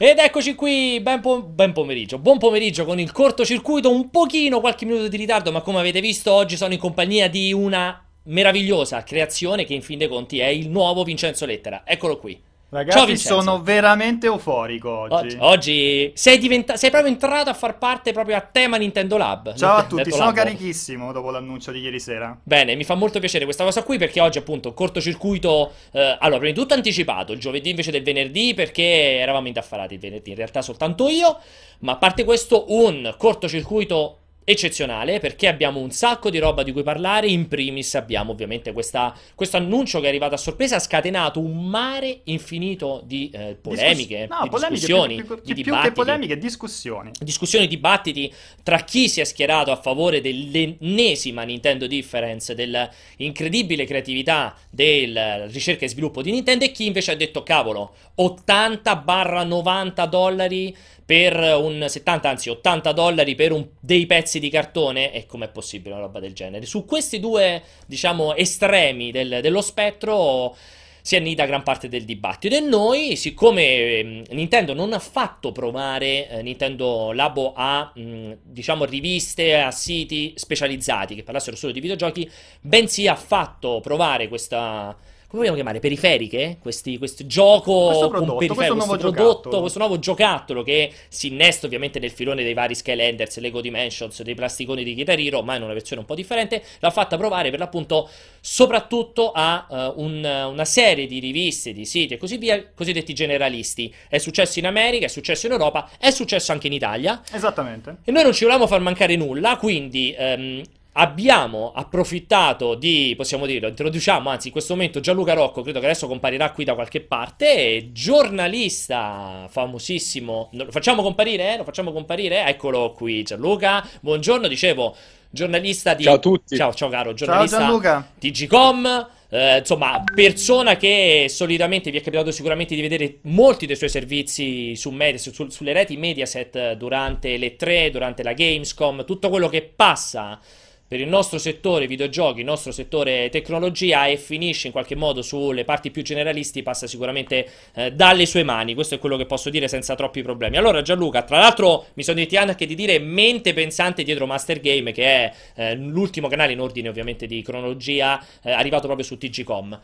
Ed eccoci qui, ben, po- ben, pomeriggio, buon pomeriggio con il cortocircuito, un pochino, qualche minuto di ritardo, ma come avete visto oggi sono in compagnia di una meravigliosa creazione che in fin dei conti è il nuovo Vincenzo Lettera. Eccolo qui. Ragazzi, sono veramente euforico oggi. Oggi, oggi sei, diventa- sei, proprio entrato a far parte proprio a tema Nintendo Lab. Ciao Nintendo a tutti, sono Lab. carichissimo dopo l'annuncio di ieri sera. Bene, mi fa molto piacere questa cosa qui perché oggi appunto cortocircuito, eh, allora prima di tutto anticipato, il giovedì invece del venerdì perché eravamo indaffarati il venerdì, in realtà soltanto io, ma a parte questo un cortocircuito eccezionale perché abbiamo un sacco di roba di cui parlare. In primis abbiamo ovviamente questo annuncio che è arrivato a sorpresa, ha scatenato un mare infinito di eh, polemiche, Discuss- no, di polemiche, discussioni, più, più, di più, più che polemiche, discussioni. Discussioni, dibattiti tra chi si è schierato a favore dell'ennesima Nintendo Difference, dell'incredibile creatività del ricerca e sviluppo di Nintendo e chi invece ha detto cavolo, 80-90 dollari per un 70, anzi 80 dollari per un, dei pezzi di cartone e com'è possibile una roba del genere. Su questi due, diciamo, estremi del, dello spettro si annida gran parte del dibattito e noi, siccome eh, Nintendo non ha fatto provare eh, Nintendo Labo a, mh, diciamo, riviste, a siti specializzati che parlassero solo di videogiochi, bensì ha fatto provare questa vogliamo chiamare, periferiche, questi, questo gioco questo prodotto, questo, questo, nuovo prodotto giocattolo. questo nuovo giocattolo che si innesta ovviamente nel filone dei vari Skylanders, Lego Dimensions, dei plasticoni di Guitar Hero, ma in una versione un po' differente, l'ha fatta provare per l'appunto soprattutto a uh, un, una serie di riviste, di siti e così via, cosiddetti generalisti. È successo in America, è successo in Europa, è successo anche in Italia. Esattamente. E noi non ci volevamo far mancare nulla, quindi um, abbiamo approfittato di, possiamo dirlo, introduciamo anzi in questo momento Gianluca Rocco, credo che adesso comparirà qui da qualche parte, giornalista famosissimo, lo facciamo comparire? Eh? Lo facciamo comparire? Eccolo qui Gianluca, buongiorno, dicevo, giornalista di... Ciao a tutti. Ciao, ciao caro, giornalista ciao Gianluca. di Gcom. Eh, insomma, persona che solitamente vi è capitato sicuramente di vedere molti dei suoi servizi su Mediaset, su, sulle reti Mediaset durante le 3, durante la Gamescom, tutto quello che passa per il nostro settore videogiochi, il nostro settore tecnologia e finisce in qualche modo sulle parti più generalisti, passa sicuramente eh, dalle sue mani. Questo è quello che posso dire senza troppi problemi. Allora, Gianluca, tra l'altro mi sono dimenticato anche di dire mente pensante dietro Master Game, che è eh, l'ultimo canale in ordine ovviamente di cronologia, eh, arrivato proprio su TGCom.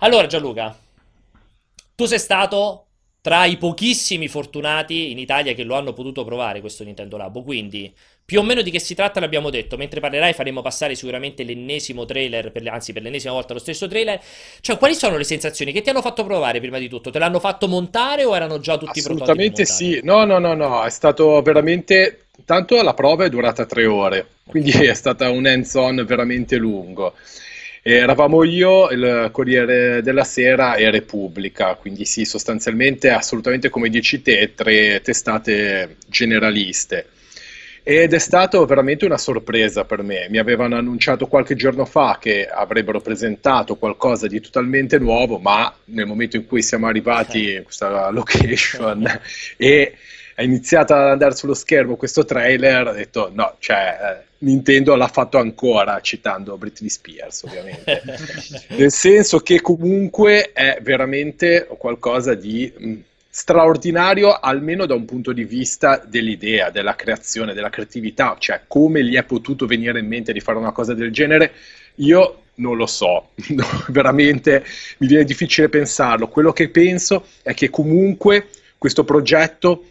Allora, Gianluca, tu sei stato tra i pochissimi fortunati in Italia che lo hanno potuto provare questo Nintendo Labo, quindi più o meno di che si tratta l'abbiamo detto, mentre parlerai faremo passare sicuramente l'ennesimo trailer, per anzi per l'ennesima volta lo stesso trailer. Cioè, quali sono le sensazioni che ti hanno fatto provare prima di tutto? Te l'hanno fatto montare o erano già tutti pronti? Assolutamente sì, no, no, no, no, è stato veramente... Tanto la prova è durata tre ore, quindi è stata un hands-on veramente lungo. E eravamo io, il Corriere della Sera e Repubblica, quindi sì, sostanzialmente assolutamente come dici te, tre testate generaliste. Ed è stato veramente una sorpresa per me. Mi avevano annunciato qualche giorno fa che avrebbero presentato qualcosa di totalmente nuovo, ma nel momento in cui siamo arrivati in questa location e è iniziato ad andare sullo schermo questo trailer, ho detto no, cioè eh, Nintendo l'ha fatto ancora, citando Britney Spears ovviamente. Nel senso che comunque è veramente qualcosa di mh, straordinario almeno da un punto di vista dell'idea, della creazione, della creatività, cioè come gli è potuto venire in mente di fare una cosa del genere, io non lo so, veramente mi viene difficile pensarlo. Quello che penso è che comunque questo progetto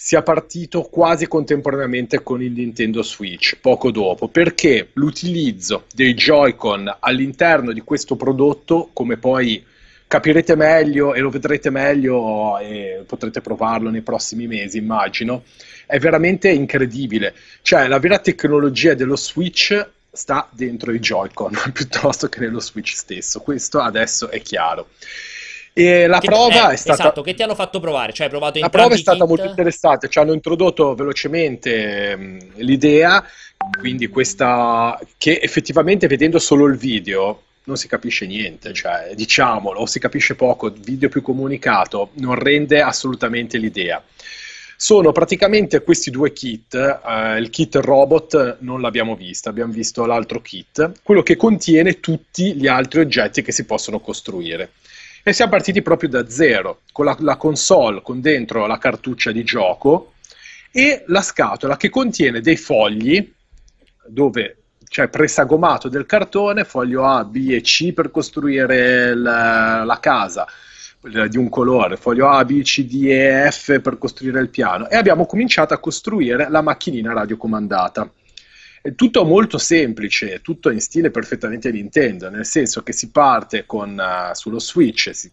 sia partito quasi contemporaneamente con il Nintendo Switch, poco dopo, perché l'utilizzo dei Joy-Con all'interno di questo prodotto, come poi capirete meglio e lo vedrete meglio e potrete provarlo nei prossimi mesi, immagino. È veramente incredibile. Cioè, la vera tecnologia dello Switch sta dentro i Joy-Con piuttosto che nello Switch stesso. Questo adesso è chiaro. E la che, prova eh, è stata. Esatto, che ti hanno fatto provare? Cioè, hai provato la prova è stata kit? molto interessante. Ci hanno introdotto velocemente mh, l'idea, quindi questa che effettivamente vedendo solo il video non si capisce niente, cioè diciamolo, si capisce poco, video più comunicato, non rende assolutamente l'idea. Sono praticamente questi due kit, eh, il kit robot non l'abbiamo visto, abbiamo visto l'altro kit, quello che contiene tutti gli altri oggetti che si possono costruire. E siamo partiti proprio da zero, con la, la console, con dentro la cartuccia di gioco e la scatola che contiene dei fogli dove c'è presagomato del cartone, foglio A, B e C per costruire la, la casa di un colore, foglio A, B, C, D e F per costruire il piano e abbiamo cominciato a costruire la macchinina radiocomandata. È tutto molto semplice, tutto in stile perfettamente Nintendo, nel senso che si parte con, uh, sullo switch, si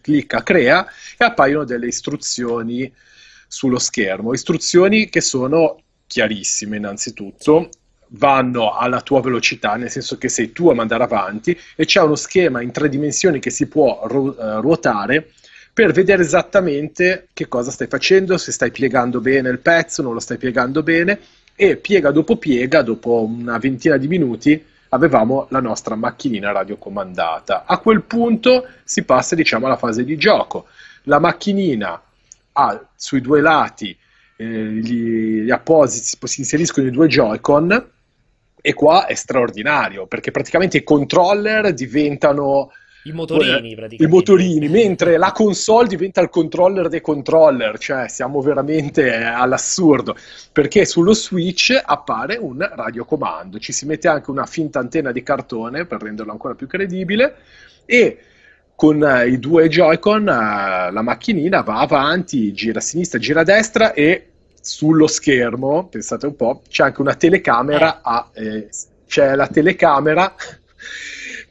clicca crea e appaiono delle istruzioni sullo schermo, istruzioni che sono chiarissime innanzitutto, vanno alla tua velocità, nel senso che sei tu a mandare avanti e c'è uno schema in tre dimensioni che si può uh, ruotare per vedere esattamente che cosa stai facendo, se stai piegando bene il pezzo, non lo stai piegando bene e piega dopo piega, dopo una ventina di minuti, avevamo la nostra macchinina radiocomandata. A quel punto si passa diciamo alla fase di gioco. La macchinina ha sui due lati eh, gli, gli appositi, si inseriscono i due Joy-Con e qua è straordinario perché praticamente i controller diventano i motorini, praticamente. I motorini, mentre la console diventa il controller dei controller, cioè siamo veramente all'assurdo, perché sullo Switch appare un radiocomando, ci si mette anche una finta antenna di cartone per renderlo ancora più credibile e con uh, i due Joy-Con uh, la macchinina va avanti, gira a sinistra, gira a destra e sullo schermo, pensate un po', c'è anche una telecamera, eh. a, eh, c'è la telecamera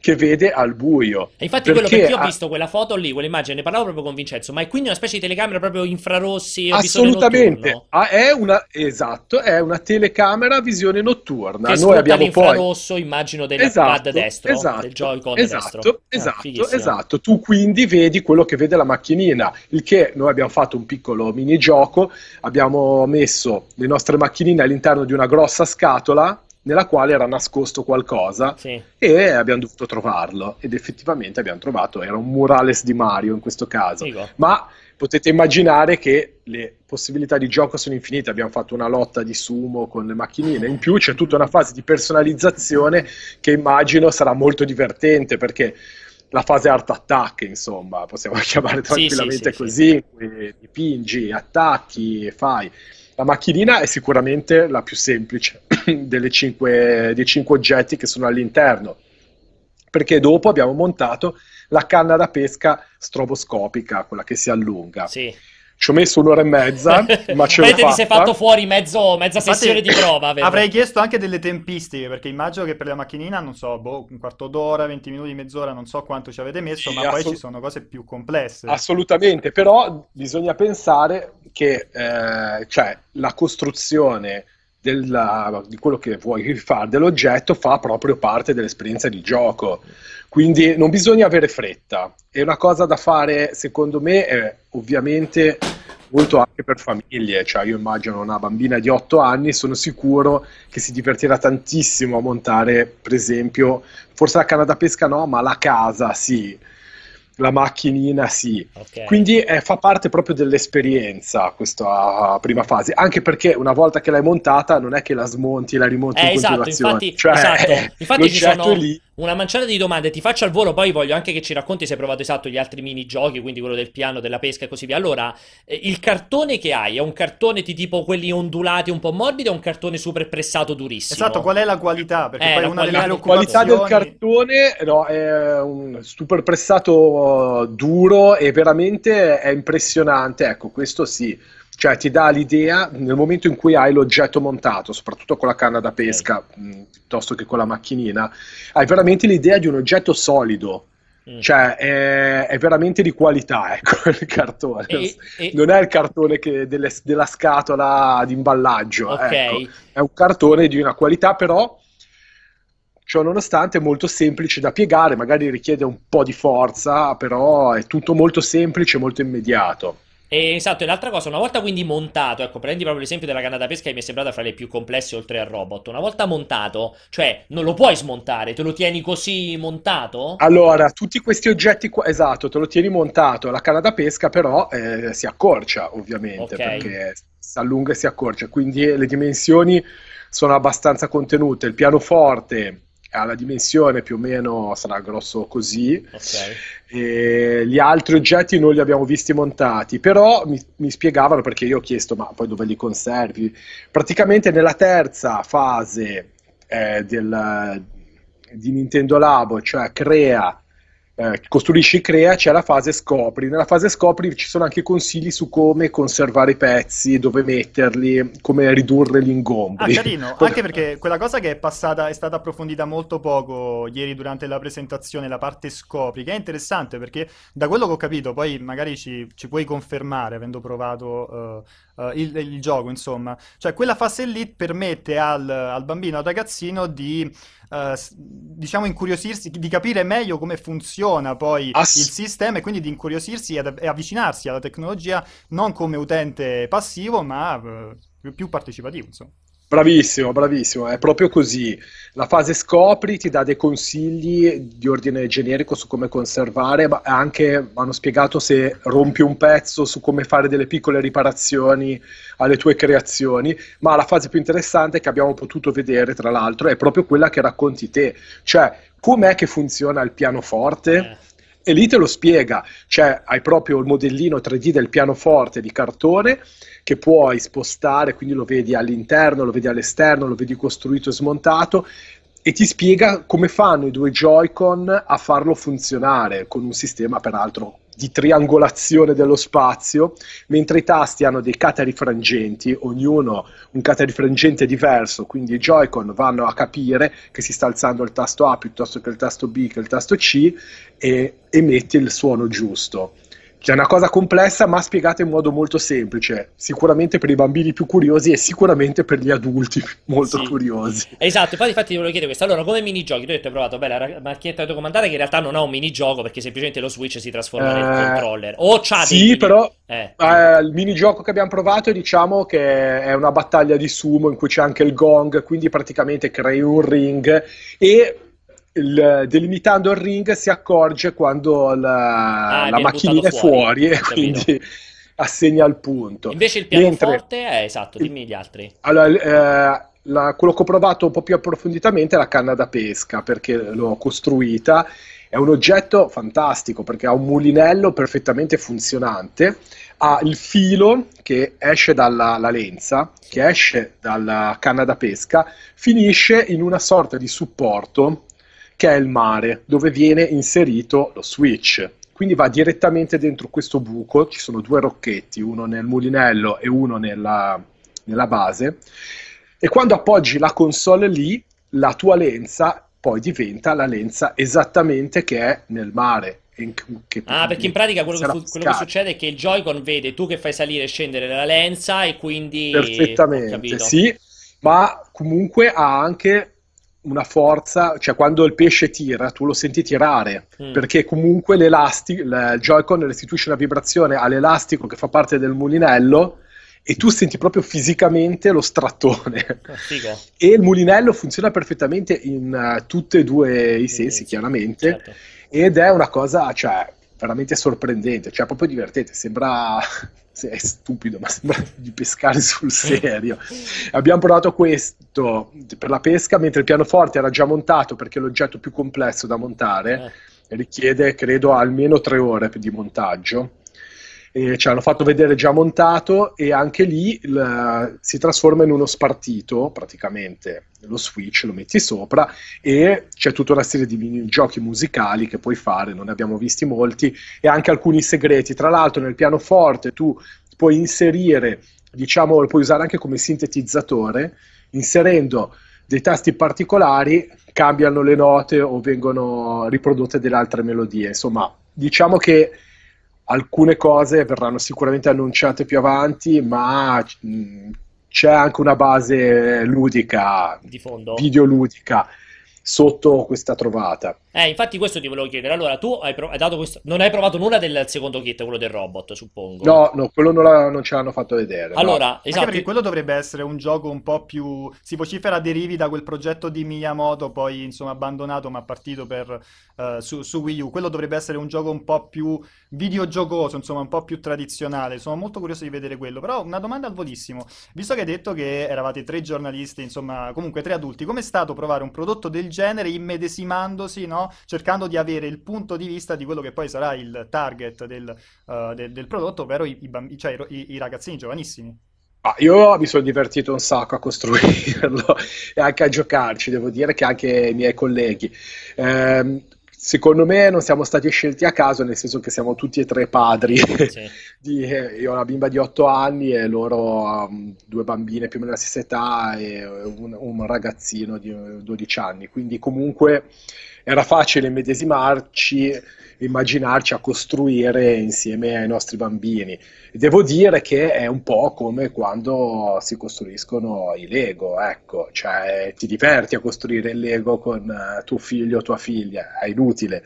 che vede al buio. E infatti perché quello perché io ho visto quella foto lì, quell'immagine, ne parlavo proprio con Vincenzo, ma è quindi una specie di telecamera proprio infrarossi Assolutamente, ah, è una, esatto, è una telecamera a visione notturna. Che Noi abbiamo l'infrarosso, poi... immagino, del esatto, pad destro, esatto, del Joy-Con esatto, destro. Esatto, ah, esatto. Tu quindi vedi quello che vede la macchinina, il che noi abbiamo fatto un piccolo minigioco, abbiamo messo le nostre macchinine all'interno di una grossa scatola nella quale era nascosto qualcosa sì. e abbiamo dovuto trovarlo. Ed effettivamente abbiamo trovato, era un murales di Mario in questo caso, Figo. ma potete immaginare che le possibilità di gioco sono infinite, abbiamo fatto una lotta di sumo con le macchinine, in più c'è tutta una fase di personalizzazione che immagino sarà molto divertente perché la fase art attack, insomma, possiamo chiamare tranquillamente sì, sì, così, dipingi, attacchi, fai la macchinina è sicuramente la più semplice cinque, dei cinque oggetti che sono all'interno, perché dopo abbiamo montato la canna da pesca stroboscopica, quella che si allunga. Sì ci ho messo un'ora e mezza, ma ce l'ho fatta. ti sei fatto fuori mezzo, mezza Infatti, sessione di prova. Vero? Avrei chiesto anche delle tempistiche, perché immagino che per la macchinina, non so, boh, un quarto d'ora, 20 minuti, mezz'ora, non so quanto ci avete messo, sì, ma assolut- poi ci sono cose più complesse. Assolutamente, però bisogna pensare che eh, cioè, la costruzione della, di quello che vuoi fare dell'oggetto fa proprio parte dell'esperienza di gioco. Quindi non bisogna avere fretta. È una cosa da fare, secondo me, è ovviamente molto anche per famiglie. Cioè, io immagino una bambina di 8 anni, sono sicuro che si divertirà tantissimo a montare, per esempio, forse la canna da pesca no, ma la casa sì la macchinina sì. Okay. Quindi eh, fa parte proprio dell'esperienza questa prima fase, anche perché una volta che l'hai montata non è che la smonti e la rimonti eh, in esatto, continuazione. Infatti, cioè, esatto. infatti ci sono lì. Una manciata di domande, ti faccio al volo, poi voglio anche che ci racconti se hai provato esatto gli altri minigiochi, quindi quello del piano, della pesca e così via. Allora, eh, il cartone che hai è un cartone di tipo quelli ondulati un po' morbidi o un cartone super pressato durissimo? Esatto, qual è la qualità? Perché eh, poi una qualità, delle qualità del cartone no, è un super pressato duro e veramente è impressionante. Ecco, questo sì. Cioè ti dà l'idea nel momento in cui hai l'oggetto montato, soprattutto con la canna da pesca mh, piuttosto che con la macchinina, hai veramente l'idea di un oggetto solido. Mm. Cioè è, è, veramente di qualità ecco, il cartone. E, e... Non è il cartone che delle, della scatola di imballaggio. Okay. Ecco. È un cartone di una qualità però Ciò nonostante è molto semplice da piegare, magari richiede un po' di forza, però è tutto molto semplice, molto immediato. Esatto, e l'altra cosa, una volta quindi montato, ecco, prendi proprio l'esempio della canna da pesca che mi è sembrata fra le più complesse oltre al robot. Una volta montato, cioè non lo puoi smontare, te lo tieni così montato? Allora, tutti questi oggetti qua, esatto, te lo tieni montato. La canna da pesca però eh, si accorcia, ovviamente, okay. perché si allunga e si accorcia, quindi le dimensioni sono abbastanza contenute. Il pianoforte ha la dimensione più o meno sarà grosso così. Okay. gli altri oggetti non li abbiamo visti montati, però mi, mi, spiegavano perché io ho chiesto: ma poi dove li conservi? Praticamente nella terza fase eh, del, di Nintendo Labo, cioè crea eh, costruisci, crea, c'è la fase scopri. Nella fase scopri ci sono anche consigli su come conservare i pezzi, dove metterli, come ridurre gli ingombri. Ah, carino, anche perché quella cosa che è passata, è stata approfondita molto poco ieri durante la presentazione, la parte scopri, che è interessante perché da quello che ho capito, poi magari ci, ci puoi confermare avendo provato uh, uh, il, il, gioco, insomma, cioè quella fase lì permette al, al bambino, al ragazzino di uh, diciamo incuriosirsi, di capire meglio come funziona poi Ass- il sistema e quindi di incuriosirsi ed, e avvicinarsi alla tecnologia non come utente passivo ma uh, più partecipativo, insomma. Bravissimo, bravissimo, è proprio così. La fase scopri ti dà dei consigli di ordine generico su come conservare, ma anche hanno spiegato se rompi un pezzo su come fare delle piccole riparazioni alle tue creazioni, ma la fase più interessante che abbiamo potuto vedere, tra l'altro, è proprio quella che racconti te, cioè com'è che funziona il pianoforte. Eh e lì te lo spiega, cioè hai proprio il modellino 3D del pianoforte di cartone che puoi spostare, quindi lo vedi all'interno, lo vedi all'esterno, lo vedi costruito e smontato e ti spiega come fanno i due Joy-Con a farlo funzionare con un sistema peraltro di triangolazione dello spazio, mentre i tasti hanno dei catarifrangenti, ognuno un catarifrangente diverso, quindi i Joy-Con vanno a capire che si sta alzando il tasto A piuttosto che il tasto B che il tasto C e emetti il suono giusto. Cioè è una cosa complessa ma spiegata in modo molto semplice, sicuramente per i bambini più curiosi e sicuramente per gli adulti molto sì. curiosi. Esatto, infatti, infatti ti volevo chiedere questo. Allora, come minigiochi, tu hai provato, beh, la macchinetta di comandare che in realtà non ha un minigioco perché semplicemente lo Switch si trasforma eh, nel controller. O c'ha sì, però eh, eh, il minigioco che abbiamo provato diciamo che è una battaglia di sumo in cui c'è anche il gong, quindi praticamente crei un ring e il, delimitando il ring si accorge quando la, ah, la macchinina è fuori, e quindi assegna il punto. Invece il pianoforte Mentre, è esatto, dimmi gli altri. Allora, eh, la, quello che ho provato un po' più approfonditamente è la canna da pesca perché l'ho costruita. È un oggetto fantastico perché ha un mulinello perfettamente funzionante, ha il filo che esce dalla lenza, che esce dalla canna da pesca, finisce in una sorta di supporto che è il mare, dove viene inserito lo switch. Quindi va direttamente dentro questo buco, ci sono due rocchetti, uno nel mulinello e uno nella, nella base, e quando appoggi la console lì, la tua lenza poi diventa la lenza esattamente che è nel mare. Che ah, perché in pratica quello che, quello che, succede è che il Joy-Con vede tu che fai salire e scendere la lenza e quindi... Perfettamente, sì, ma comunque ha anche una forza, cioè quando il pesce tira, tu lo senti tirare, mm. perché comunque l'elastico, il Joy-Con restituisce una vibrazione all'elastico che fa parte del mulinello e tu senti proprio fisicamente lo strattone. Oh, e il mulinello funziona perfettamente in uh, tutti e due i sensi, mm, chiaramente, certo. ed è una cosa, cioè, veramente sorprendente, cioè proprio divertente, sembra è stupido, ma sembra di pescare sul serio. Abbiamo provato questo per la pesca, mentre il pianoforte era già montato perché è l'oggetto più complesso da montare, eh. richiede credo almeno tre ore di montaggio e ci hanno fatto vedere già montato e anche lì il, si trasforma in uno spartito praticamente. Lo switch lo metti sopra e c'è tutta una serie di giochi musicali che puoi fare non ne abbiamo visti molti e anche alcuni segreti. Tra l'altro nel pianoforte tu puoi inserire diciamo lo puoi usare anche come sintetizzatore inserendo dei tasti particolari cambiano le note o vengono riprodotte delle altre melodie. Insomma diciamo che alcune cose verranno sicuramente annunciate più avanti, ma mh, c'è anche una base ludica, di fondo. videoludica sotto questa trovata. Eh, infatti questo ti volevo chiedere. Allora, tu hai, prov- hai dato questo... non hai provato nulla del secondo kit, quello del robot, suppongo. No, no, quello non, la... non ce l'hanno fatto vedere. Allora, no. esatto. perché quello dovrebbe essere un gioco un po' più... Si vocifera derivi da quel progetto di Miyamoto, poi insomma abbandonato, ma partito per, uh, su, su, Wii U. Quello dovrebbe essere un gioco un po' più videogiocoso, insomma, un po' più tradizionale. Sono molto curioso di vedere quello. Però una domanda al volissimo. Visto che hai detto che eravate tre giornalisti, insomma, comunque tre adulti, com'è stato provare un prodotto del genere, immedesimandosi, no? cercando di avere il punto di vista di quello che poi sarà il target del, uh, del, del prodotto, ovvero i, i, bamb- cioè, i, i ragazzini giovanissimi. Ah, io mi sono divertito un sacco a costruirlo e anche a giocarci, devo dire che anche i miei colleghi. Eh, secondo me non siamo stati scelti a caso, nel senso che siamo tutti e tre padri. Sì. Di, eh, io ho una bimba di 8 anni e loro um, due bambine più o meno della stessa età e un, un ragazzino di 12 anni. Quindi comunque era facile immedesimarci immaginarci a costruire insieme ai nostri bambini. Devo dire che è un po' come quando si costruiscono i Lego, ecco, cioè ti diverti a costruire il Lego con eh, tuo figlio o tua figlia, è inutile.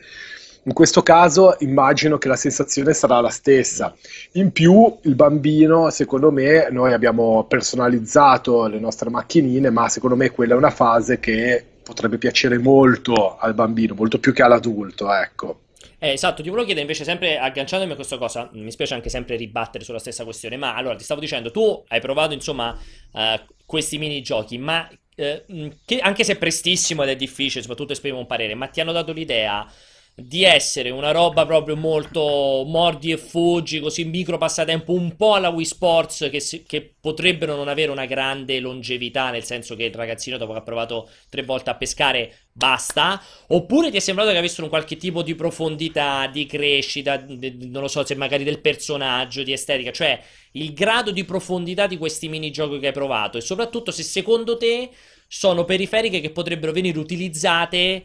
In questo caso immagino che la sensazione sarà la stessa. In più, il bambino, secondo me, noi abbiamo personalizzato le nostre macchinine, ma secondo me quella è una fase che potrebbe piacere molto al bambino, molto più che all'adulto, ecco. Eh, esatto, ti volevo chiedere invece sempre agganciandomi a questa cosa, mi spiace anche sempre ribattere sulla stessa questione, ma allora ti stavo dicendo, tu hai provato insomma uh, questi minigiochi, ma uh, che, anche se prestissimo ed è difficile, soprattutto esprimere un parere, ma ti hanno dato l'idea di essere una roba proprio molto mordi e fuggi, così micro passatempo, un po' alla Wii Sports che, che, potrebbero non avere una grande longevità, nel senso che il ragazzino dopo che ha provato tre volte a pescare basta, oppure ti è sembrato che avessero un qualche tipo di profondità, di crescita, di, non lo so se magari del personaggio, di estetica, cioè il grado di profondità di questi minigiochi che hai provato. E soprattutto se secondo te sono periferiche che potrebbero venire utilizzate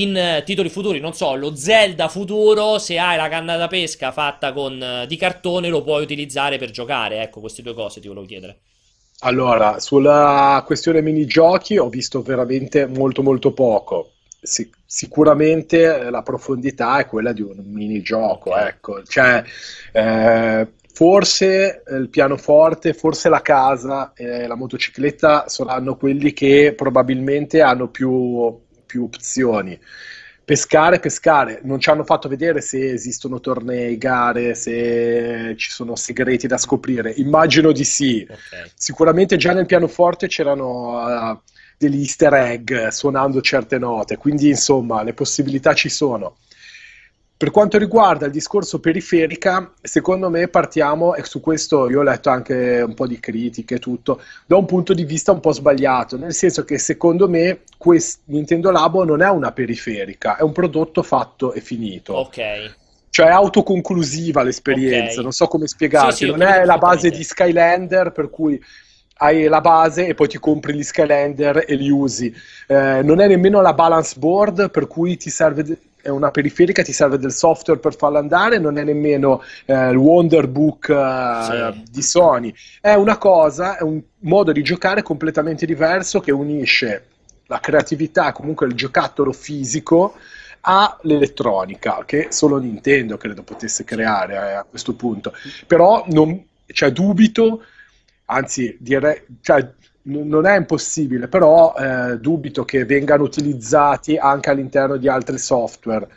in eh, titoli futuri, non so, lo Zelda futuro, se hai la canna da pesca fatta con, uh, di cartone, lo puoi utilizzare per giocare. Ecco, queste due cose ti volevo chiedere. Allora, sulla questione minigiochi ho visto veramente molto molto poco. Sic- sicuramente la profondità è quella di un minigioco, okay. ecco. Cioè, eh, forse il pianoforte, forse la casa e la motocicletta saranno quelli che probabilmente hanno più più opzioni. Pescare, pescare, non ci hanno fatto vedere se esistono tornei, gare, se ci sono segreti da scoprire. Immagino di sì. Okay. Sicuramente già nel pianoforte c'erano uh, degli easter egg suonando certe note, quindi insomma le possibilità ci sono. Per quanto riguarda il discorso periferica, secondo me partiamo, e su questo io ho letto anche un po' di critiche e tutto, da un punto di vista un po' sbagliato, nel senso che secondo me quest- Nintendo Labo non è una periferica, è un prodotto fatto e finito. Ok cioè è autoconclusiva l'esperienza, okay. non so come spiegarti, sì, sì, non è la base di Skylander per cui hai la base e poi ti compri gli Skylander e li usi, eh, non è nemmeno la balance board per cui ti serve è una periferica, ti serve del software per farla andare, non è nemmeno eh, il Wonderbook eh, sì. di Sony, è una cosa, è un modo di giocare completamente diverso che unisce la creatività, comunque il giocattolo fisico all'elettronica, che solo Nintendo credo potesse creare eh, a questo punto. Però non, cioè, dubito, anzi direi, cioè, non è impossibile, però eh, dubito che vengano utilizzati anche all'interno di altri software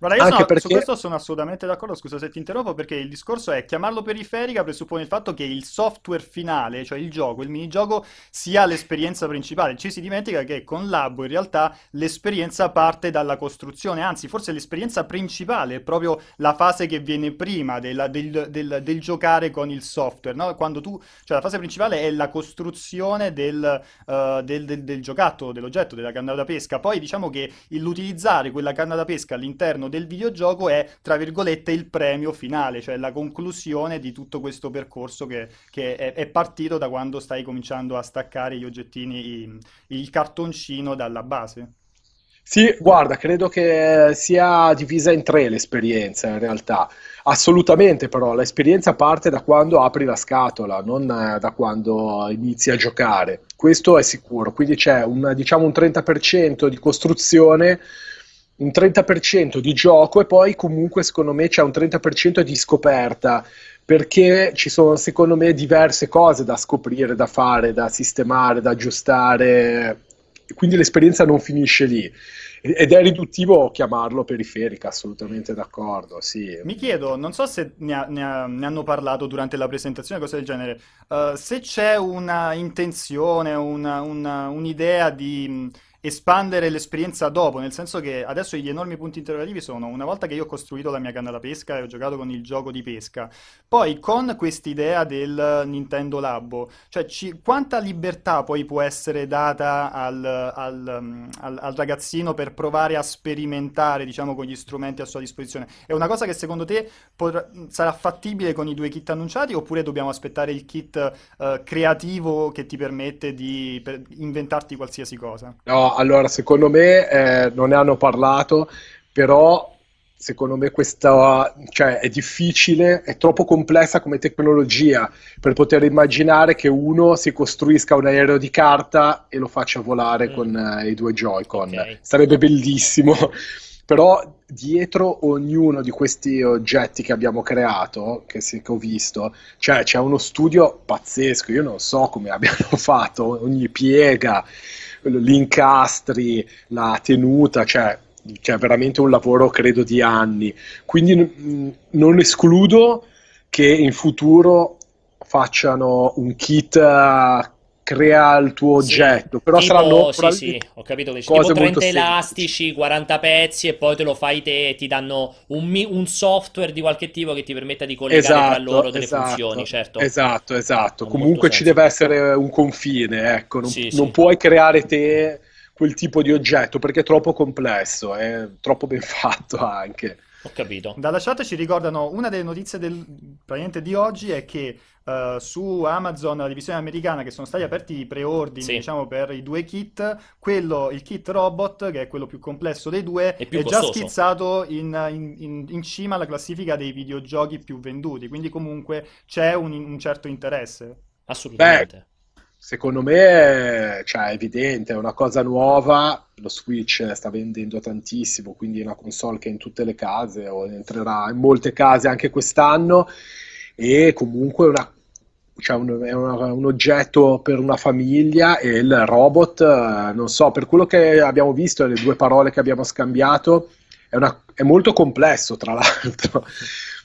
Guarda, io sono, perché... su questo sono assolutamente d'accordo, scusa se ti interrompo, perché il discorso è chiamarlo periferica presuppone il fatto che il software finale, cioè il gioco, il minigioco, sia l'esperienza principale. Ci si dimentica che con Labo in realtà l'esperienza parte dalla costruzione, anzi forse l'esperienza principale è proprio la fase che viene prima della, del, del, del, giocare con il software, no? Quando tu, cioè la fase principale è la costruzione del, uh, del, del giocattolo, dell'oggetto, della canna da pesca. Poi diciamo che l'utilizzare quella canna da pesca all'interno del videogioco è, tra virgolette, il premio finale, cioè la conclusione di tutto questo percorso che, che è, è, partito da quando stai cominciando a staccare gli oggettini, il cartoncino dalla base. Sì, guarda, credo che sia divisa in tre l'esperienza in realtà. Assolutamente, però, l'esperienza parte da quando apri la scatola, non da quando inizi a giocare. Questo è sicuro. Quindi c'è un, diciamo, un 30% di costruzione un 30% di gioco e poi comunque secondo me c'è un 30% di scoperta perché ci sono secondo me diverse cose da scoprire, da fare, da sistemare, da aggiustare, quindi l'esperienza non finisce lì. Ed è riduttivo chiamarlo periferica, assolutamente d'accordo. Sì. Mi chiedo, non so se ne, ha, ne, ha, ne hanno parlato durante la presentazione, cose del genere, uh, se c'è una intenzione, una, una, un'idea di espandere l'esperienza dopo, nel senso che adesso gli enormi punti interrogativi sono una volta che io ho costruito la mia canna da pesca e ho giocato con il gioco di pesca, poi con quest'idea del Nintendo Labo, cioè ci, quanta libertà poi può essere data al, al, al, al, ragazzino per provare a sperimentare, diciamo, con gli strumenti a sua disposizione? È una cosa che secondo te potrà, sarà fattibile con i due kit annunciati oppure dobbiamo aspettare il kit uh, creativo che ti permette di per inventarti qualsiasi cosa? No, allora secondo me eh, non ne hanno parlato, però secondo me questa cioè, è difficile, è troppo complessa come tecnologia per poter immaginare che uno si costruisca un aereo di carta e lo faccia volare mm. con eh, i due Joy-Con. Okay. Sarebbe bellissimo. Però dietro ognuno di questi oggetti che abbiamo creato, che, si, che ho visto, cioè c'è uno studio pazzesco. Io non so come abbiano fatto ogni piega, gli incastri, la tenuta, cioè cioè veramente un lavoro credo di anni. Quindi n- non escludo che in futuro facciano un kit crea il tuo oggetto, però tipo, saranno sì, sì, ho capito che tipo 30 elastici, 40 pezzi e poi te lo fai te e ti danno un, un, software di qualche tipo che ti permetta di collegare esatto, tra loro delle esatto, funzioni, certo. Esatto, esatto. Comunque ci deve essere un confine, ecco, non, sì, non puoi creare te quel tipo di oggetto perché è troppo complesso, è troppo ben fatto anche. Ho capito. Dalla chat ci ricordano una delle notizie del, di oggi è che uh, su Amazon, la divisione americana, che sono stati aperti i preordini sì. diciamo, per i due kit, quello, il kit robot, che è quello più complesso dei due, è, è già schizzato in, in, in, in, cima alla classifica dei videogiochi più venduti, quindi comunque c'è un, un certo interesse. Assolutamente. Beh Secondo me cioè, è evidente, è una cosa nuova, lo Switch sta vendendo tantissimo, quindi è una console che è in tutte le case o entrerà in molte case anche quest'anno e comunque una, cioè un, è una, un oggetto per una famiglia e il robot, non so, per quello che abbiamo visto, le due parole che abbiamo scambiato, è, una, è molto complesso tra l'altro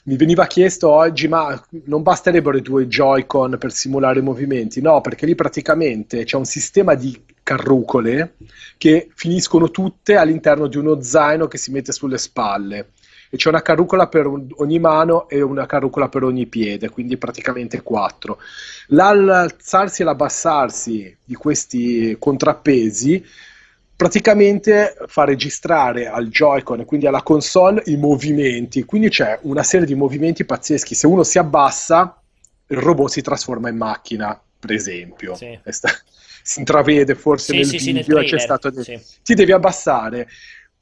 mi veniva chiesto oggi, ma non basterebbero i due Joy-Con per simulare i movimenti? No, perché lì praticamente c'è un sistema di carrucole che finiscono tutte all'interno di uno zaino che si mette sulle spalle. E c'è una carrucola per ogni mano e una carrucola per ogni piede, quindi praticamente quattro. L'alzarsi e l'abbassarsi di questi contrappesi praticamente fa registrare al Joy-Con e quindi alla console i movimenti. Quindi c'è una serie di movimenti pazzeschi. Se uno si abbassa, il robot si trasforma in macchina, per esempio. Sì. Sta... si intravede forse sì, nel sì, video, nel c'è stato... Ti devi abbassare.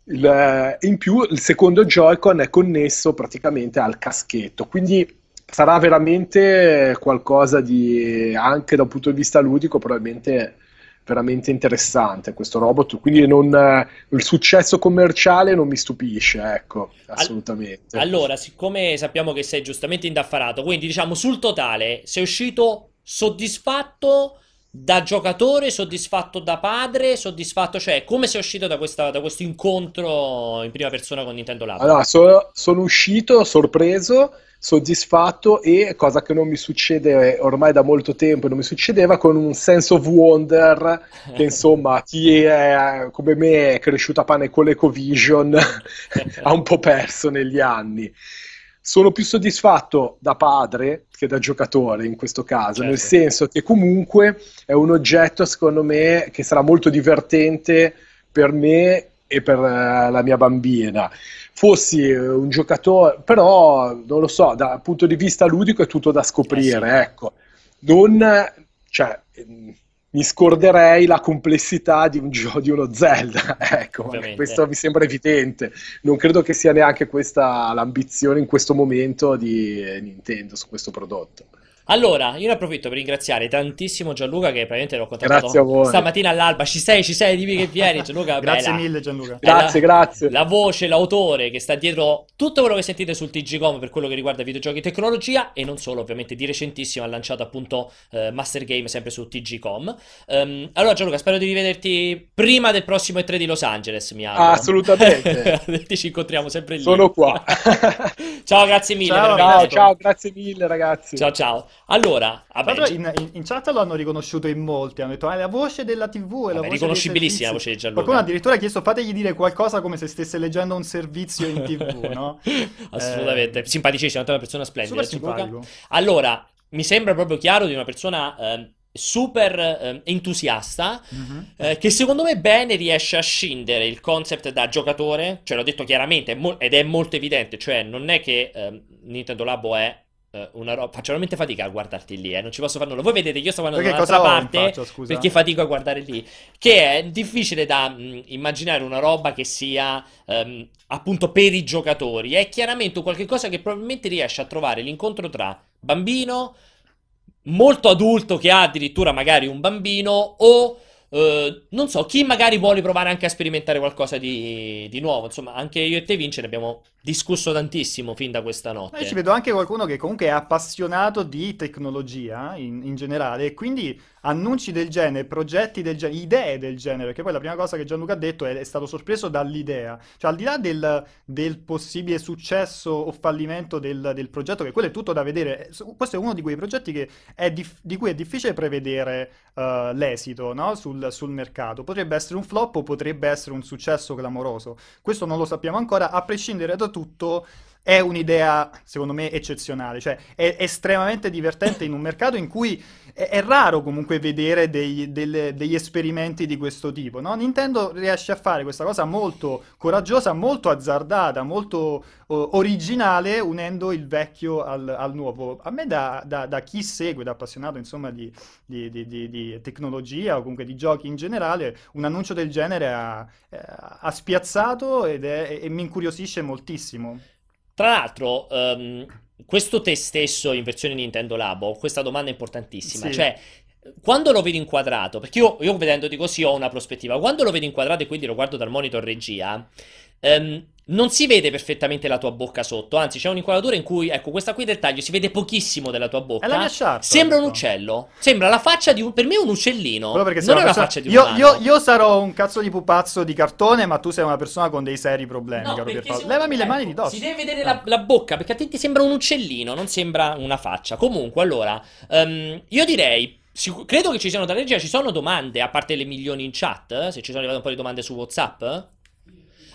Il... in più il secondo Joy-Con è connesso praticamente al caschetto, quindi sarà veramente qualcosa di anche da un punto di vista ludico probabilmente veramente interessante questo robot, quindi non, eh, il successo commerciale non mi stupisce, ecco, assolutamente. Allora, siccome sappiamo che sei giustamente indaffarato, quindi diciamo sul totale sei uscito soddisfatto da giocatore, soddisfatto da padre, soddisfatto, cioè come sei uscito da, questa, da questo incontro in prima persona con Nintendo Lab? Allora, so, sono uscito sorpreso soddisfatto e cosa che non mi succede ormai da molto tempo, non mi succedeva con un sense of wonder che insomma chi è come me è cresciuto a pane con l'EcoVision ha un po' perso negli anni. Sono più soddisfatto da padre che da giocatore in questo caso, certo. nel senso che comunque è un oggetto secondo me che sarà molto divertente per me e per uh, la mia bambina fossi eh, un giocatore, però non lo so, dal punto di vista ludico è tutto da scoprire, eh sì. ecco. Non, cioè, mi scorderei la complessità di, un gio- di uno Zelda, ecco, questo mi sembra evidente. Non credo che sia neanche questa l'ambizione in questo momento di Nintendo su questo prodotto. Allora, io ne approfitto per ringraziare tantissimo Gianluca che praticamente l'ho contattato stamattina all'alba. Ci sei, ci sei, dimmi che vieni Gianluca. grazie bella. mille Gianluca. Grazie, la, grazie. La voce, l'autore che sta dietro tutto quello che sentite sul TGCom per quello che riguarda videogiochi e tecnologia e non solo, ovviamente di recentissimo ha lanciato appunto eh, Master Game sempre su TGCom. Um, ehm, allora Gianluca, spero di rivederti prima del prossimo E3 di Los Angeles, mi auguro. assolutamente. ci incontriamo sempre lì. Sono qua. ciao, grazie mille. Ciao, ciao, ciao, grazie mille ragazzi. Ciao, ciao. Allora, vabbè, in, in- in chat lo hanno riconosciuto in molti, hanno detto ah, è la voce della TV, è la vabbè, riconoscibilissima la voce di Qualcuno Gianluca. addirittura ha chiesto fategli dire qualcosa come se stesse leggendo un servizio in TV, no? Assolutamente, Eh, simpaticissima, è una persona splendida. Allora, mi sembra proprio chiaro di una persona ehm, super ehm, entusiasta Mhm. eh, che secondo me bene riesce a scindere il concept da giocatore, cioè l'ho detto chiaramente mo- ed è molto evidente, cioè non è che ehm, Nintendo Labo è eh, una roba, faccio veramente fatica a guardarti lì, eh, non ci posso fare nulla. Voi vedete io sto guardando Perché da un'altra cosa ho in parte faccia, perché fatico a guardare lì, che è difficile da mh, immaginare una roba che sia ehm, appunto per i giocatori, è chiaramente un qualche cosa che probabilmente riesce a trovare l'incontro tra bambino molto adulto che ha addirittura magari un bambino o eh, non so, chi magari vuole provare anche a sperimentare qualcosa di, di nuovo. Insomma, anche io e te, Vince, ne abbiamo discusso tantissimo fin da questa Ma io ci notte. vedo anche qualcuno che comunque è appassionato di tecnologia in, in generale e quindi annunci del genere, progetti del genere, idee del genere, perché poi la prima cosa che Gianluca ha detto è, è stato sorpreso dall'idea. Cioè al di là del, del possibile successo o fallimento del, del progetto, che quello è tutto da vedere, eh, questo è uno di quei progetti dif- di cui è difficile prevedere eh, l'esito, no? sul, sul mercato. Potrebbe essere un flop o potrebbe essere un successo clamoroso. Questo non lo sappiamo ancora, a prescindere da tutto, è un'idea, secondo me, eccezionale, cioè è estremamente divertente in un mercato in cui è, è raro comunque vedere dei- delle- degli esperimenti di questo tipo, no? Nintendo riesce a fare questa cosa molto coraggiosa, molto azzardata, molto o- originale, unendo il vecchio al, al nuovo. A me da, da- da chi segue, da appassionato insomma di, di- di- di- di tecnologia o comunque di giochi in generale, un annuncio del genere ha, eh, ha spiazzato ed è- e mi incuriosisce moltissimo. Tra l'altro, ehm, questo te stesso in versione Nintendo Labo, questa domanda è importantissima. Sì. Cioè, quando lo vedi inquadrato, perché io, io vedendoti così ho una prospettiva, quando lo vedi inquadrato e quindi lo guardo dal monitor regia, ehm, non si vede perfettamente la tua bocca sotto, anzi c'è un'inquadratura in cui, ecco, questa qui del taglio, si vede pochissimo della tua È la bocca. mia sciarpa. Sembra un ecco. uccello, sembra la faccia di un, per me un uccellino, non è persona- faccia di un io, io- io sarò un cazzo di pupazzo di cartone, ma tu sei una persona con dei seri problemi, No, caro Pierpaolo. Levami me, le mani ecco, di dosso. Si deve vedere Ah. la, la bocca, perché a te ti sembra un uccellino, non sembra una faccia. Comunque, allora, ehm, io direi. sicu- credo che ci siano da leggere. Ci sono domande, a parte le milioni in chat? eh? Se ci sono arrivate un po' di domande su WhatsApp?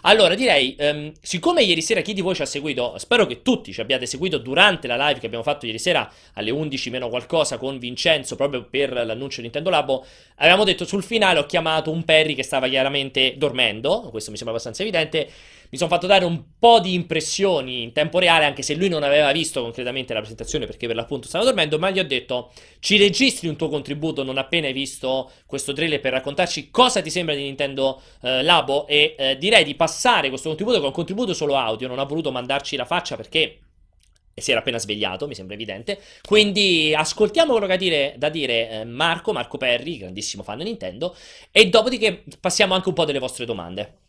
Allora, direi, ehm, siccome ieri sera chi di voi ci ha seguito, spero che tutti ci abbiate seguito durante la live che abbiamo fatto ieri sera alle 11 meno qualcosa con Vincenzo, proprio per l'annuncio di Nintendo Labo, avevamo detto sul finale ho chiamato un Perry che stava chiaramente dormendo, questo mi sembra abbastanza evidente, mi sono fatto dare un po' di impressioni in tempo reale, anche se lui non aveva visto concretamente la presentazione perché per l'appunto stava dormendo, ma gli ho detto ci registri un tuo contributo non appena hai visto questo trailer per raccontarci cosa ti sembra di Nintendo eh, Labo e eh, direi di passare questo contributo è un contributo solo audio, non ha voluto mandarci la faccia perché si era appena svegliato, mi sembra evidente. Quindi ascoltiamo quello che ha dire- da dire eh, Marco, Marco Perri, grandissimo fan di Nintendo, e dopodiché passiamo anche un po' delle vostre domande.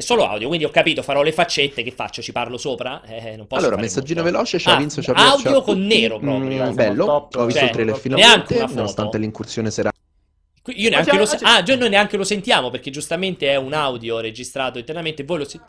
È solo audio, quindi ho capito, farò le faccette, che faccio? Ci parlo sopra? Eh, non posso Allora, messaggino molto. veloce, ciao Ah, Vinzo, ciao audio ciao a con nero proprio. Mm, bello, Top. ho visto Cioè, il trailer neanche finalmente, una foto. nonostante l'incursione serale. Io neanche c'è- lo Ah, noi neanche lo sentiamo perché giustamente è un audio registrato internamente. Voi lo si-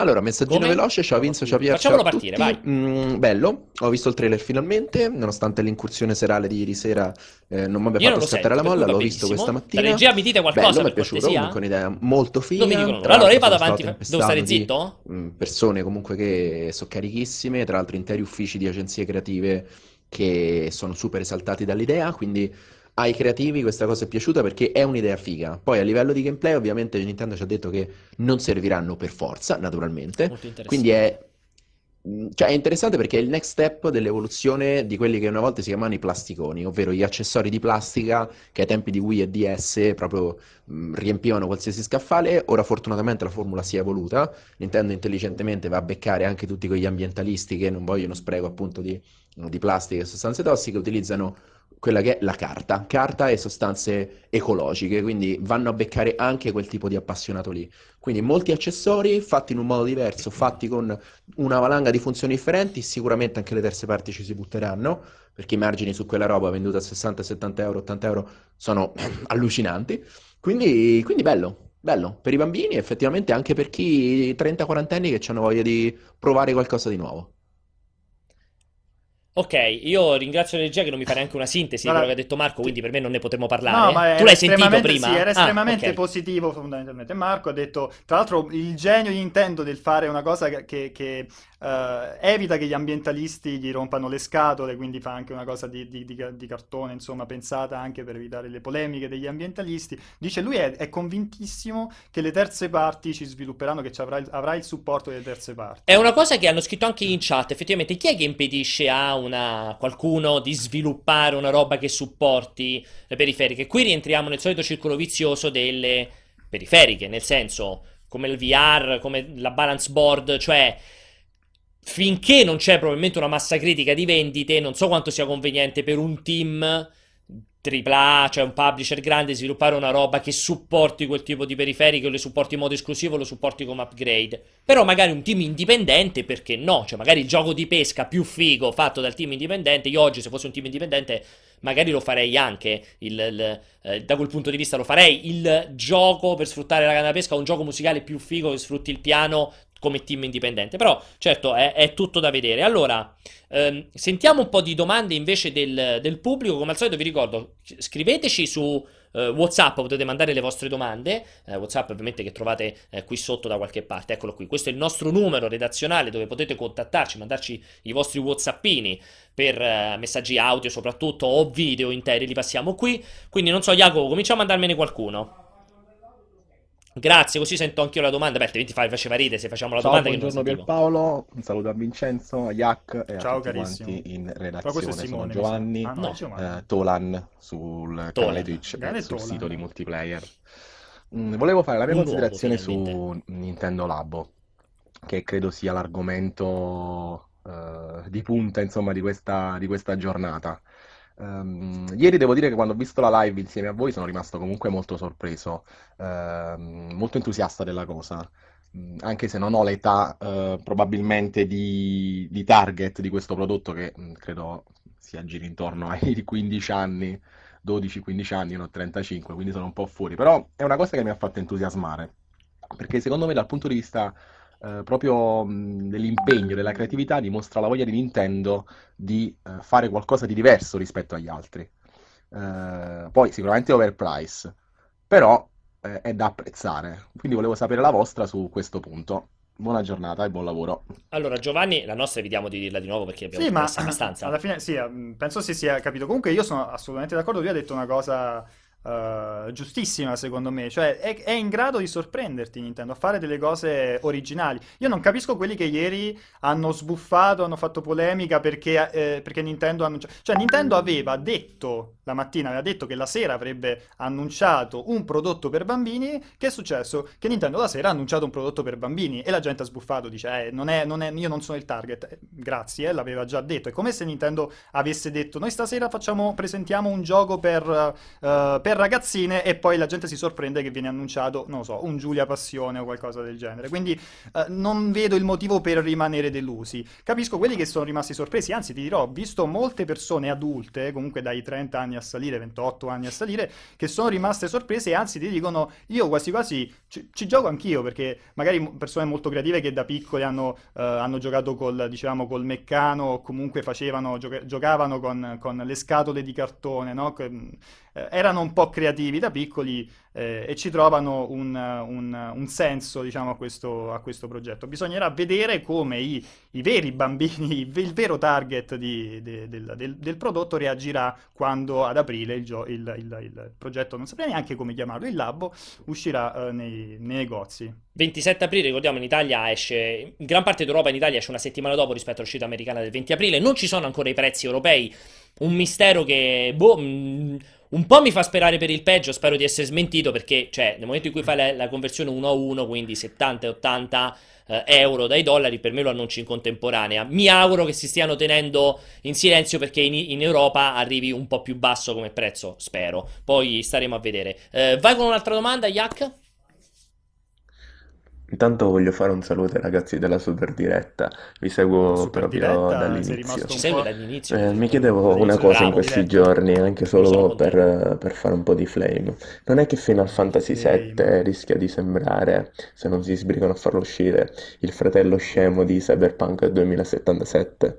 Allora, messaggino Come? veloce, ciao Vinzo, ciao Pier, Facciamolo ciao partire, tutti. Mm, bello, ho visto il trailer finalmente, nonostante l'incursione serale di ieri sera eh, non mi abbia Io fatto scattare la molla, l'ho visto benissimo. questa mattina. Da regia mi dite qualcosa Bello, mi per è piaciuto, cortesia? comunque un'idea molto figa. Non mi dicono nulla. Allora io vado avanti. Devo stare zitto? di, mm, persone comunque che sono carichissime, tra l'altro interi uffici di agenzie creative che sono super esaltati dall'idea, quindi ai creativi questa cosa è piaciuta perché è un'idea figa. Poi a livello di gameplay ovviamente Nintendo ci ha detto che non serviranno per forza, naturalmente, quindi è, mh, cioè, è interessante perché è il next step dell'evoluzione di quelli che una volta si chiamavano i plasticoni, ovvero gli accessori di plastica che ai tempi di Wii e DS proprio mh, riempivano qualsiasi scaffale. Ora fortunatamente la formula si è evoluta, Nintendo intelligentemente va a beccare anche tutti quegli ambientalisti che non vogliono spreco appunto di, di plastica e sostanze tossiche, utilizzano quella che è la carta, carta e sostanze ecologiche, quindi vanno a beccare anche quel tipo di appassionato lì. Quindi molti accessori fatti in un modo diverso, fatti con una valanga di funzioni differenti, sicuramente anche le terze parti ci si butteranno, perché i margini su quella roba venduta a 60, 70 euro, 80 euro sono allucinanti. Quindi, quindi bello, bello per i bambini, effettivamente anche per chi 30-40 anni che hanno voglia di provare qualcosa di nuovo. Ok, io ringrazio la regia che non mi fa neanche una sintesi di Guarda, quello che ha detto Marco, quindi per me non ne potremo No, parlare. ma tu l'hai sentito prima? Sì, era Ah, estremamente ok. positivo fondamentalmente. Marco ha detto, tra l'altro, il genio di Nintendo del fare una cosa che- che, eh, evita che gli ambientalisti gli rompano le scatole, quindi fa anche una cosa di, di- di di cartone, insomma, pensata anche per evitare le polemiche degli ambientalisti. Dice lui è, è convintissimo che le terze parti ci svilupperanno, che avrà il, avrà il supporto delle terze parti. È una cosa che hanno scritto anche in chat, effettivamente, chi è che impedisce a una, qualcuno di sviluppare una roba che supporti le periferiche? Qui rientriamo nel solito circolo vizioso delle periferiche, nel senso, come il VR, come la balance board, cioè finché non c'è probabilmente una massa critica di vendite, non so quanto sia conveniente per un team AAA, cioè un publisher grande, sviluppare una roba che supporti quel tipo di periferiche, o le supporti in modo esclusivo, lo supporti come upgrade. Però magari un team indipendente, perché no? Cioè magari il gioco di pesca più figo fatto dal team indipendente, io oggi se fossi un team indipendente magari lo farei anche, il- il- eh, da quel punto di vista lo farei, il gioco per sfruttare la canna da pesca, un gioco musicale più figo che sfrutti il piano come team indipendente. Però certo è, è tutto da vedere. Allora, ehm, sentiamo un po' di domande invece del, del pubblico, come al solito vi ricordo, scriveteci su... eh, WhatsApp potete mandare le vostre domande. eh, WhatsApp, ovviamente, che trovate eh, qui sotto da qualche parte. Eccolo qui. Questo è il nostro numero redazionale dove potete contattarci, mandarci i vostri WhatsAppini per eh, messaggi audio, soprattutto o video interi. Li passiamo qui. Quindi, non so, Jacopo, comincia a mandarmene qualcuno. Grazie, così sento anch'io la domanda. Beh, fa- faceva ridere se facciamo la Ciao, domanda buongiorno. Pierpaolo, un saluto a Vincenzo, a Jack e a Ciao, tutti carissimo. quanti in. Sono Simone. mi Giovanni. Ah, no, eh, Tolan sul canale Twitch Grande e sul Tolan. sito di multiplayer. Mm, volevo fare la mia Un considerazione uomo, su Nintendo Labo, che credo sia l'argomento eh, di punta, insomma, di questa, di questa giornata. Ehm, ieri devo dire che quando ho visto la live insieme a voi sono rimasto comunque molto sorpreso, ehm, molto entusiasta della cosa. Mm, Anche se non ho l'età eh, probabilmente di, di target di questo prodotto che mm, credo si aggiri intorno ai 15 anni, 12-15 anni, io ne ho 35, quindi sono un po' fuori, però è una cosa che mi ha fatto entusiasmare, perché secondo me dal punto di vista eh, proprio mh, dell'impegno, della creatività, dimostra la voglia di Nintendo di eh, fare qualcosa di diverso rispetto agli altri. Eh, poi sicuramente overprice, però eh, è da apprezzare, quindi volevo sapere la vostra su questo punto. Buona giornata e buon lavoro. Allora, Giovanni, la nostra evitiamo di dirla di nuovo perché abbiamo Sì, ma abbastanza. alla fine sì, eh, penso si sia capito. Comunque io sono assolutamente d'accordo, lui ha detto una cosa eh, giustissima secondo me, cioè è, è in grado di sorprenderti Nintendo a fare delle cose originali. Io non capisco quelli che ieri hanno sbuffato, hanno fatto polemica perché, eh, perché Nintendo ha annunciato... Cioè Nintendo aveva detto la mattina, aveva detto che la sera avrebbe annunciato un prodotto per bambini. Che è successo? Che Nintendo la sera ha annunciato un prodotto per bambini e la gente ha sbuffato, dice, eh, non è, non è- io non sono il target. Eh, grazie, eh, l'aveva già detto. È come se Nintendo avesse detto, noi stasera facciamo, presentiamo un gioco per, eh, per ragazzine e poi la gente si sorprende che viene annunciato, non lo so, un Giulia Passione o qualcosa del genere. Quindi eh, non vedo il motivo per rimanere delusi. Capisco quelli che sono rimasti sorpresi, anzi ti dirò, ho visto molte persone adulte, comunque dai 30 anni a salire, 28 anni a salire, che sono rimaste sorprese e anzi ti dicono io quasi quasi ci, ci gioco anch'io perché magari persone molto creative che da piccoli hanno, eh, hanno giocato col, diciamo, col meccano o comunque facevano, gioca- giocavano con, con le scatole di cartone, no? Eh, erano un po' creativi da piccoli eh, e ci trovano un, un- un senso, diciamo, a questo, a questo progetto. Bisognerà vedere come i, i veri bambini, il, vero target di- de- del, del- del prodotto reagirà quando ad aprile il, gio- il- il- il progetto, non saprei neanche come chiamarlo, il labo, uscirà eh, nei, nei negozi. 27 aprile, ricordiamo, in Italia esce, in gran parte d'Europa in Italia esce una settimana dopo rispetto all'uscita americana del 20 aprile. Non ci sono ancora i prezzi europei, un mistero che, boh, mh, un po' mi fa sperare per il peggio, spero di essere smentito perché, cioè, nel momento in cui fai la, la conversione 1 a 1, quindi 70 e 80 eh, euro dai dollari, per me lo annunci in contemporanea. Mi auguro che si stiano tenendo in silenzio perché in, in Europa arrivi un po' più basso come prezzo, spero. Poi staremo a vedere. Eh, vai con un'altra domanda, Yak? Intanto voglio fare un saluto ai ragazzi della Super Diretta, vi seguo Super proprio diretta, sei dall'inizio. Ci un segui po'... dall'inizio? Eh, mi chiedevo una cosa in bravo, questi diretta. giorni, anche sono solo contento. per, per fare un po' di flame. Non è che Final Fantasy Flame. VII rischia di sembrare, se non si sbrigano a farlo uscire, il fratello scemo di Cyberpunk 2077?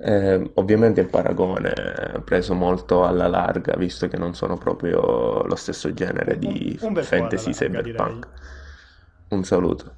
Eh, ovviamente il paragone è preso molto alla larga, visto che non sono proprio lo stesso genere Un, di un bel po' alla fantasy larga, direi. Un saluto.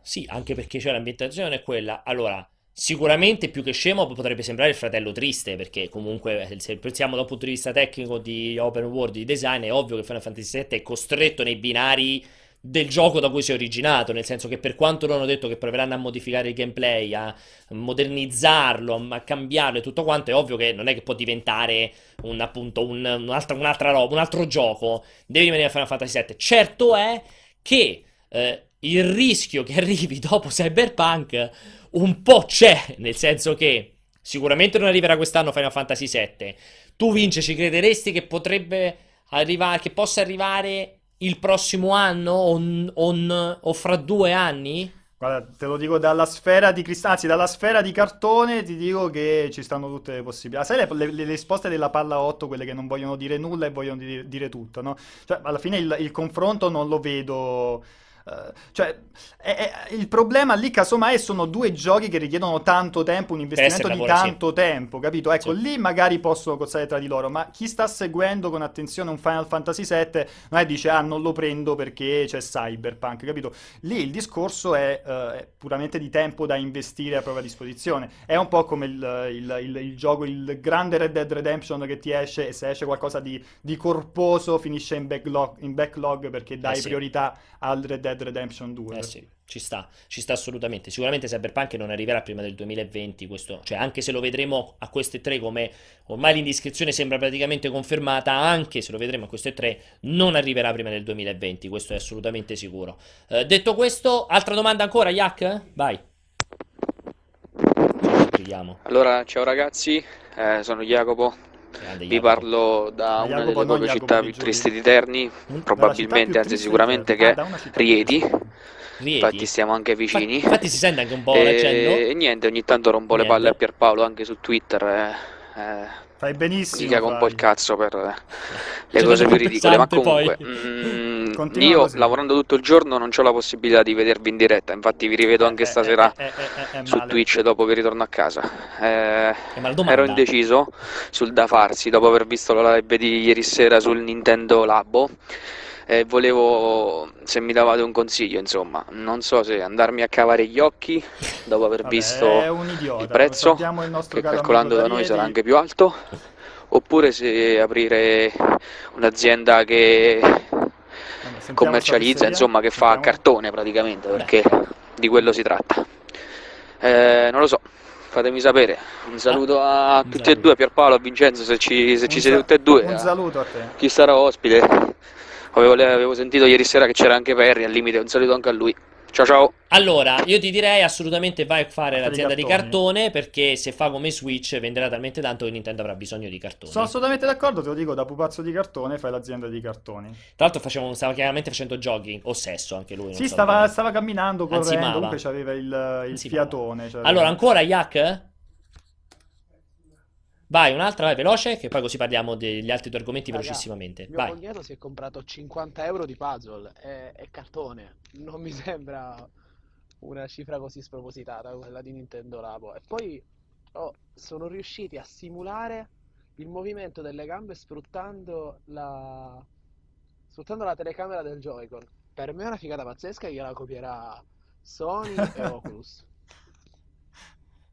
Sì, anche perché c'è l'ambientazione è quella. Allora, sicuramente più che scemo potrebbe sembrare il fratello triste, perché comunque eh, se pensiamo da un punto di vista tecnico di open world, di design, è ovvio che Final Fantasy VII è costretto nei binari del gioco da cui si è originato, nel senso che per quanto loro hanno detto che proveranno a modificare il gameplay, a modernizzarlo, a cambiarlo e tutto quanto, è ovvio che non è che può diventare un, appunto un- un'altra, un'altra roba, un altro gioco, deve rimanere Final Fantasy VII. Certo è che eh, il rischio che arrivi dopo Cyberpunk un po' c'è, nel senso che sicuramente non arriverà quest'anno Final Fantasy VII. Tu, Vince, ci crederesti che potrebbe arrivare, che possa arrivare il prossimo anno o, o- o fra due anni? Guarda, te lo dico dalla sfera di cristallo, anzi dalla sfera di cartone ti dico che ci stanno tutte le possibilità. Sai le, le- le risposte della palla 8, quelle che non vogliono dire nulla e vogliono dire, dire tutto, no? Cioè, alla fine il, il confronto non lo vedo... eh, cioè, è- è- il problema lì casomai sono due giochi che richiedono tanto tempo, un investimento di lavoro, sì. tanto tempo, capito? Ecco, Sì. lì magari possono cozzare tra di loro, ma chi sta seguendo con attenzione un Final Fantasy VII non è dice, ah, non lo prendo perché c'è Cyberpunk, capito? Lì il discorso è, eh, è puramente di tempo da investire a propria disposizione. È un po' come il, il- il- il gioco, il grande Red Dead Redemption che ti esce e se esce qualcosa di, di corposo finisce in backlog, in backlog perché dai Eh sì. priorità al Red Dead Redemption 2. Eh sì, ci sta, ci sta assolutamente. Sicuramente Cyberpunk non arriverà prima del 2020, questo, cioè anche se lo vedremo a queste tre come ormai l'indiscrezione sembra praticamente confermata, anche se lo vedremo a queste tre, non arriverà prima del 2020, questo è assolutamente sicuro. Eh, detto questo, altra domanda ancora, Yak? Vai. Allora, ciao ragazzi, eh, sono Jacopo, vi Jacopo. parlo da Ma una Jacopo, delle non poche Jacopo città più tristi di Terni, probabilmente, anzi sicuramente che Ah, da una è Rieti, infatti stiamo anche vicini. Infatti, infatti si sente anche un po' l'accento. E niente, ogni tanto rompo le palle a. Pierpaolo anche su Twitter, eh, eh, Fai benissimo. cago un po' il cazzo per eh, le Cioè, cose più ridicole, ma comunque mm, Continua io così. lavorando tutto il giorno non ho la possibilità di vedervi in diretta, infatti vi rivedo anche Eh, eh, stasera eh, eh, eh, eh, su. Twitch dopo che ritorno a casa. Eh, Eh, ero indeciso sul da farsi dopo aver visto la live di ieri sera sul Nintendo Labo e volevo se mi davate un consiglio, insomma, non so se andarmi a cavare gli occhi dopo aver Vabbè, visto idiota. il prezzo, il che calcolando da noi sarà anche più alto, oppure se aprire un'azienda che sentiamo commercializza, insomma, che fa Sentiamo. cartone praticamente, Beh. perché di quello si tratta. Eh, non lo so, fatemi sapere. Un saluto a un tutti e saluto. due, a Pierpaolo, a Vincenzo, se ci, se ci siete tutti e due. Un saluto a te. chi sarà ospite. Avevo, avevo sentito ieri sera che c'era anche Perry, al limite un saluto anche a lui. Ciao ciao. Allora, io ti direi assolutamente vai a fare Fare i l'azienda di cartone perché se fa come Switch venderà talmente tanto che Nintendo avrà bisogno di cartoni. Sono assolutamente d'accordo, te lo dico, da pupazzo di cartone fai l'azienda di cartoni. Tra l'altro faceva, stava chiaramente facendo jogging o sesso anche lui. Sì, so stava, stava camminando, correndo, Ansimava. comunque c'aveva il, il fiatone. cioè- Allora, ancora Yak? Vai, un'altra, vai, veloce, che poi così parliamo degli altri due argomenti Raga, velocissimamente. Mio Vai. cognato si è comprato 50 euro di puzzle e, e cartone. Non mi sembra una cifra così spropositata quella di Nintendo Labo. E poi oh, sono riusciti a simulare il movimento delle gambe sfruttando la, sfruttando la telecamera del Joy-Con. Per me è una figata pazzesca che la copierà Sony e Oculus.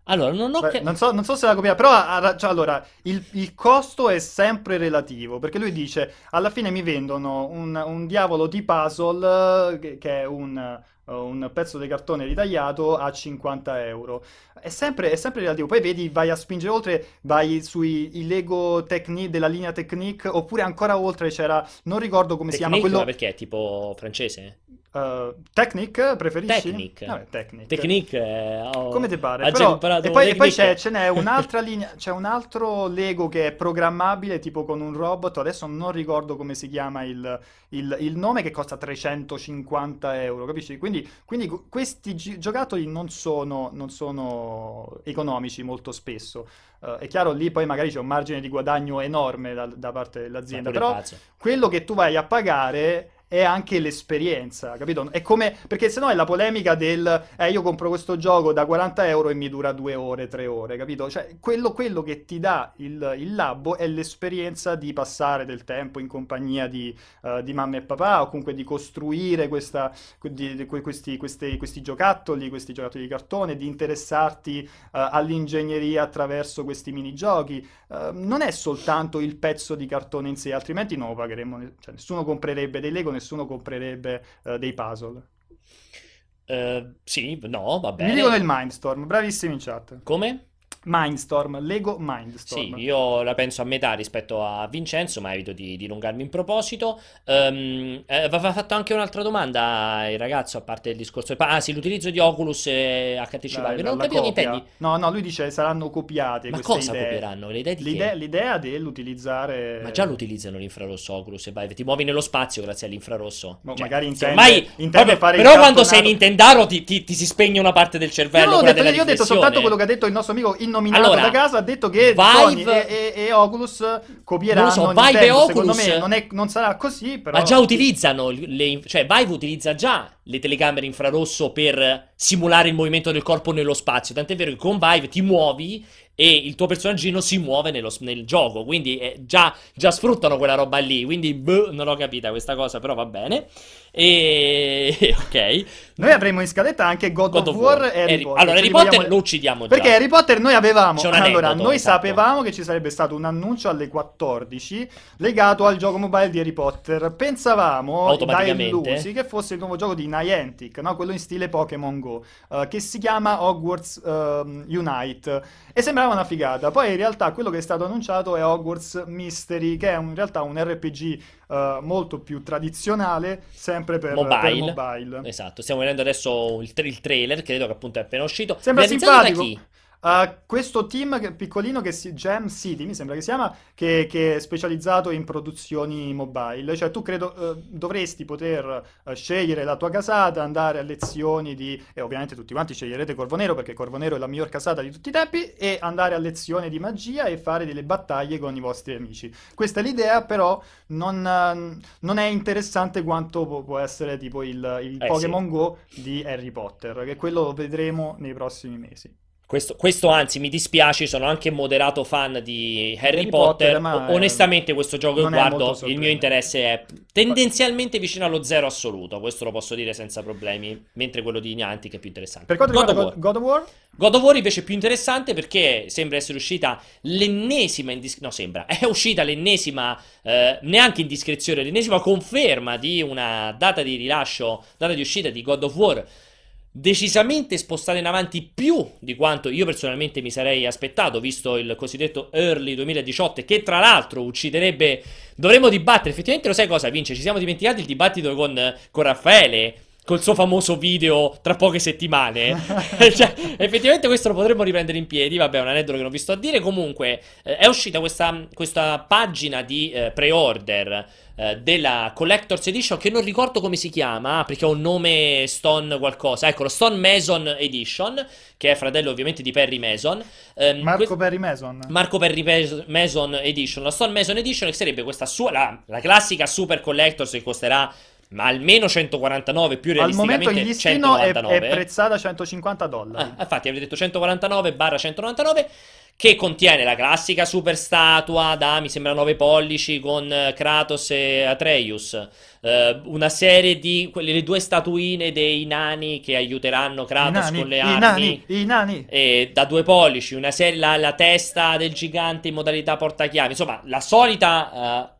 Allora, non ho Beh, che... non so, non so se la copia, però ha cioè, allora, il, il costo è sempre relativo, perché lui dice, alla fine mi vendono un, un diavolo di puzzle, eh, che, che è un, un pezzo di cartone ritagliato a 50 euro. È sempre, è sempre relativo. Poi vedi, vai a spingere oltre, vai sui Lego Technique, della linea Technique, oppure ancora oltre c'era, non ricordo come si chiama, Technique, ma quello... perché è tipo francese? eh, Technic, preferisci? Technic. Vabbè, Technic. Technique, eh, ho- Come ti pare? Però- e poi, e poi Technique. c'è, ce n'è un'altra linea, c'è un altro Lego che è programmabile, tipo con un robot. Adesso non ricordo come si chiama il, il- il nome, che costa 350 euro, capisci? Quindi, quindi gu- questi gi- giocattoli non sono, non sono economici molto spesso. Eh, è chiaro, lì poi magari c'è un margine di guadagno enorme da, da parte dell'azienda, però pazzo. quello che tu vai a pagare è anche l'esperienza, capito? È come, perché sennò è la polemica del, eh, io compro questo gioco da 40 euro e mi dura due ore, tre ore, capito? Cioè, quello, quello che ti dà il, il labbo è l'esperienza di passare del tempo in compagnia di, uh, di mamma e papà, o comunque di costruire questa, di, di, questi, questi, questi, giocattoli, questi giocattoli di cartone, di interessarti uh, all'ingegneria attraverso questi minigiochi. Uh, non è soltanto il pezzo di cartone in sé, altrimenti non lo pagheremmo, cioè, nessuno comprerebbe dei Lego, nessuno comprerebbe dei puzzle. Uh, sì, no, va bene. Mi dicono il Mindstorm, bravissimi in chat. Come? Mindstorm, Lego Mindstorm. Sì, io la penso a metà rispetto a Vincenzo, ma evito di, di dilungarmi in proposito. Um, eh, aveva fatto anche un'altra domanda il ragazzo, a parte il discorso. Ah, sì, l'utilizzo di Oculus e HTC Vive. Non che copia. intendi. No, no, lui dice saranno copiate Ma cosa idee. copieranno? Le idee di L'idea, che? l'idea dell'utilizzare... Ma già lo utilizzano l'infrarosso Oculus e Vive. Ti muovi nello spazio grazie all'infrarosso. Boh, Cioè, magari intende- ormai- intende il Però quando sei. Nintendaro ti, ti- ti si spegne una parte del cervello. non ho detto, io ho detto soltanto quello che ha detto il nostro amico innominato Allora, da casa, ha detto che Vive- e, e- e Oculus copieranno Non so, Vive Nintendo. e Secondo Oculus- me non, è- non sarà così, però... Ma già utilizzano le, cioè Vive utilizza già le telecamere infrarosso per simulare il movimento del corpo nello spazio. Tant'è vero che con Vive ti muovi e il tuo personaggino si muove nello- nel gioco. Quindi eh, già, già sfruttano quella roba lì. Quindi boh, non ho capita questa cosa, però va bene. E ok. Noi avremo in scaletta anche God, God of War War. e Harry Potter. Allora, Harry Potter vogliamo- lo uccidiamo già. Perché Harry Potter noi avevamo, allora, noi esatto. sapevamo che ci sarebbe stato un annuncio alle 14 legato al gioco mobile di Harry Potter. Pensavamo da Automaticamente. illusi che fosse il nuovo gioco di Niantic, no? quello in stile Pokémon Go, eh, che si chiama Hogwarts ehm, Unite e sembrava una figata. Poi in realtà quello che è stato annunciato è Hogwarts Mystery, che è un- in realtà un RPG eh, molto più tradizionale, sempre per per Mobile. mobile. Esatto, stiamo vedendo adesso il, tra- il trailer, credo che appunto è appena uscito. Sembra Realizzato da simpatico. Uh, questo team piccolino che si Jam City, mi sembra che si chiama, che, che è specializzato in produzioni mobile. Cioè, tu credo uh, dovresti poter uh, scegliere la tua casata, andare a lezioni di. E ovviamente tutti quanti sceglierete Corvo Nero perché Corvo Nero è la miglior casata di tutti i tempi. E andare a lezione di magia e fare delle battaglie con i vostri amici. Questa è l'idea, però non, non è interessante quanto può, può essere tipo il, il Eh, Pokémon Go di Harry Potter, che quello lo vedremo nei prossimi mesi. Questo, questo, anzi mi dispiace, sono anche moderato fan di Harry, Harry Potter. Potter, Onestamente questo gioco che guardo, il mio interesse è tendenzialmente vicino allo zero assoluto, questo lo posso dire senza problemi, mentre quello di Niantic è più interessante. Per quanto God of riguarda War. God, God of War, God of War invece è più interessante perché sembra essere uscita l'ennesima indis- no sembra, è uscita l'ennesima eh, neanche indiscrezione, l'ennesima conferma di una data di rilascio, data di uscita di God of War decisamente spostata in avanti più di quanto io personalmente mi sarei aspettato, visto il cosiddetto early 2018 che tra l'altro ucciderebbe dovremmo dibattere, effettivamente lo sai cosa Vince, ci siamo dimenticati il dibattito con, con Raffaele col suo famoso video tra poche settimane. cioè, effettivamente questo lo potremmo riprendere in piedi. Vabbè, è un aneddoto che non vi sto a dire. Comunque, eh, è uscita questa, questa pagina di eh, pre-order eh, della Collector's Edition che non ricordo come si chiama perché ha un nome Stone qualcosa. Eccolo, Stone Mason Edition, che è fratello ovviamente di Perry Mason. Ehm, Marco que- Perry Mason. Marco Perry Pes- Mason Edition. La Stone Mason Edition che sarebbe questa sua, la, la classica Super Collector's che costerà ma almeno 149, più Al realisticamente momento in listino è, 199. è prezzata 150 dollari. Ah, infatti avrei detto 149 barra 199 che contiene la classica super statua da mi sembra 9 pollici con eh, Kratos e Atreus eh, una serie di quelle le due statuine dei nani che aiuteranno I Kratos nani, con le i armi nani, i nani. e da due pollici, una serie, la, la testa del gigante in modalità portachiavi, insomma, la solita eh,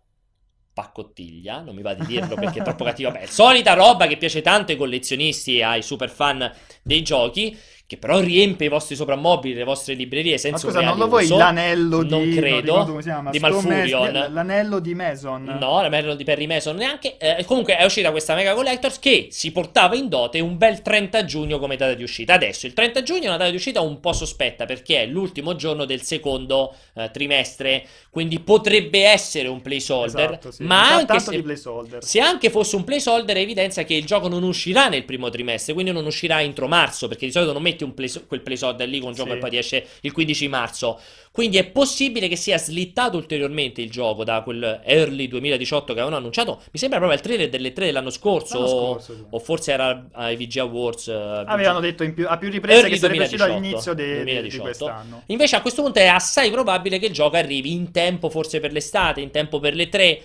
paccottiglia, non mi va di dirlo perché è troppo cattiva, beh, solita roba che piace tanto ai collezionisti e ai super fan dei giochi, che però riempie i vostri soprammobili, le vostre librerie Ma senza scusa, un non lo vuoi uso. l'anello di... Non non credo, ricordo come si chiama, di Malfurion. mes- L'anello di Mason. No, la Merrill di Perry Mason neanche. Eh, comunque è uscita questa Mega Collectors che si portava in dote un bel 30 giugno come data di uscita. Adesso il 30 giugno è una data di uscita un po' sospetta perché è l'ultimo giorno del secondo eh, trimestre, quindi potrebbe essere un placeholder, Esatto, sì. ma anche se, placeholder. se anche fosse un placeholder evidenzia che il gioco non uscirà nel primo trimestre, quindi non uscirà entro marzo, perché di solito non mettono metti un play, quel placeholder lì con un gioco Sì. e poi ti esce il 15 marzo. Quindi è possibile che sia slittato ulteriormente il gioco da quel early 2018 che avevano annunciato. Mi sembra proprio il trailer delle 3 dell'anno scorso. L'anno o- scorso, sì. O forse era ai VG Awards. eh, Avevano detto più- a più riprese Early che sarebbe uscito 2018, all'inizio de- de- di 2018. quest'anno. Invece a questo punto è assai probabile che il gioco arrivi in tempo, forse per l'estate, in tempo per le 3.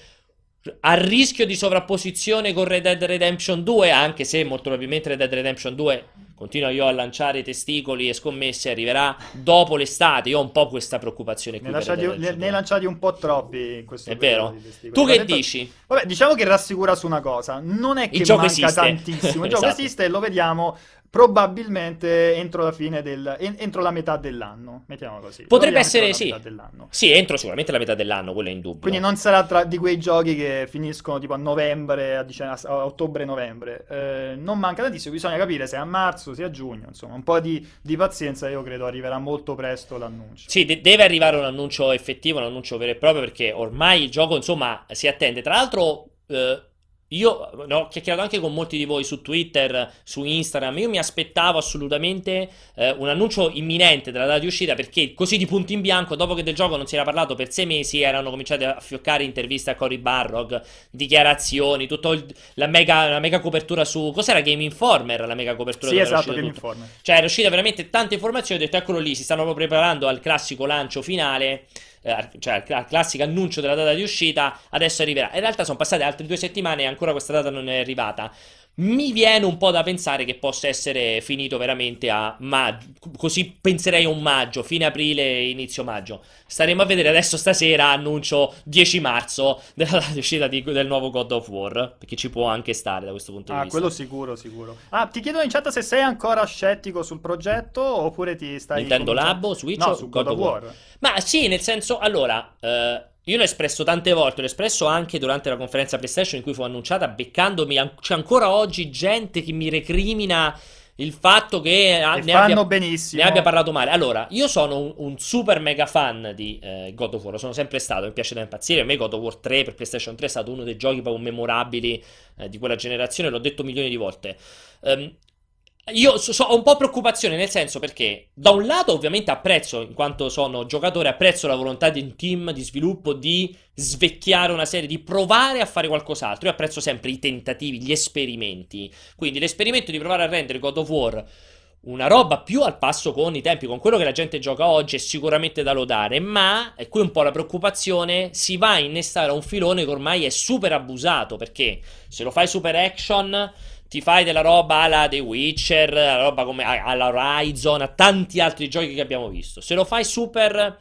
A rischio di sovrapposizione con Red Dead Redemption 2, anche se molto probabilmente Red Dead Redemption 2 continua io a lanciare testicoli e scommesse, arriverà dopo l'estate. Io ho un po' questa preoccupazione qui. Ne, 2. lanciati un po' troppi in questo È vero? Tu che detto- dici? Vabbè, diciamo che rassicura su una cosa. Non è che gioco manca esiste. tantissimo. Il gioco Esatto. esiste e lo vediamo probabilmente entro la fine del... en- entro la metà dell'anno. Mettiamolo così. Potrebbe essere, sì. Sì, entro sicuramente la metà dell'anno, quello è indubbio. Quindi non sarà tra di quei giochi che finiscono tipo a novembre, a, dice- a- ottobre-novembre. Eh, non manca tantissimo, bisogna capire se a marzo, sia a giugno. Insomma, un po' di, di pazienza, io credo arriverà molto presto l'annuncio. Sì, de- deve arrivare un annuncio effettivo, un annuncio vero e proprio, perché ormai il gioco, insomma, si attende. Tra l'altro, eh, io ho chiacchierato anche con molti di voi su Twitter, su Instagram. Io mi aspettavo assolutamente eh, un annuncio imminente della data di uscita, perché così di punto in bianco, dopo che del gioco non si era parlato per sei mesi, erano cominciate a fioccare interviste a Cory Barrog, dichiarazioni, tutta la mega, la mega copertura su. Cos'era Game Informer? La mega copertura Sì, esatto, Game tutto. Informer. Cioè, era uscita veramente tante informazioni. Ho detto, eccolo lì, si stanno proprio preparando al classico lancio finale. Eh, cioè, al cla- classico annuncio della data di uscita. Adesso arriverà. In realtà sono passate altre due settimane e ancora questa data non è arrivata. Mi viene un po' da pensare che possa essere finito veramente a maggio. Così penserei a un maggio, fine aprile, inizio maggio. Staremo a vedere adesso stasera. Annuncio 10 marzo della data di uscita di- del nuovo God of War. Perché ci può anche stare da questo punto di Ah, vista. quello sicuro, sicuro. Ah, ti chiedo in chat se sei ancora scettico sul progetto oppure ti stai... Nintendo cominciando- Labo, Switch No, o su God of War? War. Ma sì, nel senso, allora, eh, io l'ho espresso tante volte, l'ho espresso anche durante la conferenza PlayStation in cui fu annunciata, beccandomi, an- c'è ancora oggi gente che mi recrimina il fatto che ne abbia, benissimo. ne abbia parlato male. Allora, io sono un, un super mega fan di eh, God of War, sono sempre stato, mi piace da impazzire. A me God of War 3 per PlayStation 3 è stato uno dei giochi proprio memorabili eh, di quella generazione, l'ho detto milioni di volte. Ehm, io so- so- ho un po' preoccupazione nel senso perché da un lato ovviamente apprezzo, in quanto sono giocatore, apprezzo la volontà di un team di sviluppo di svecchiare una serie, di provare a fare qualcos'altro. Io apprezzo sempre i tentativi, gli esperimenti. Quindi l'esperimento di provare a rendere God of War una roba più al passo con i tempi, con quello che la gente gioca oggi è sicuramente da lodare, ma, e qui un po' la preoccupazione, si va a innestare un filone che ormai è super abusato, perché se lo fai super action ti fai della roba alla The Witcher, la roba come alla Horizon, a tanti altri giochi che abbiamo visto. Se lo fai super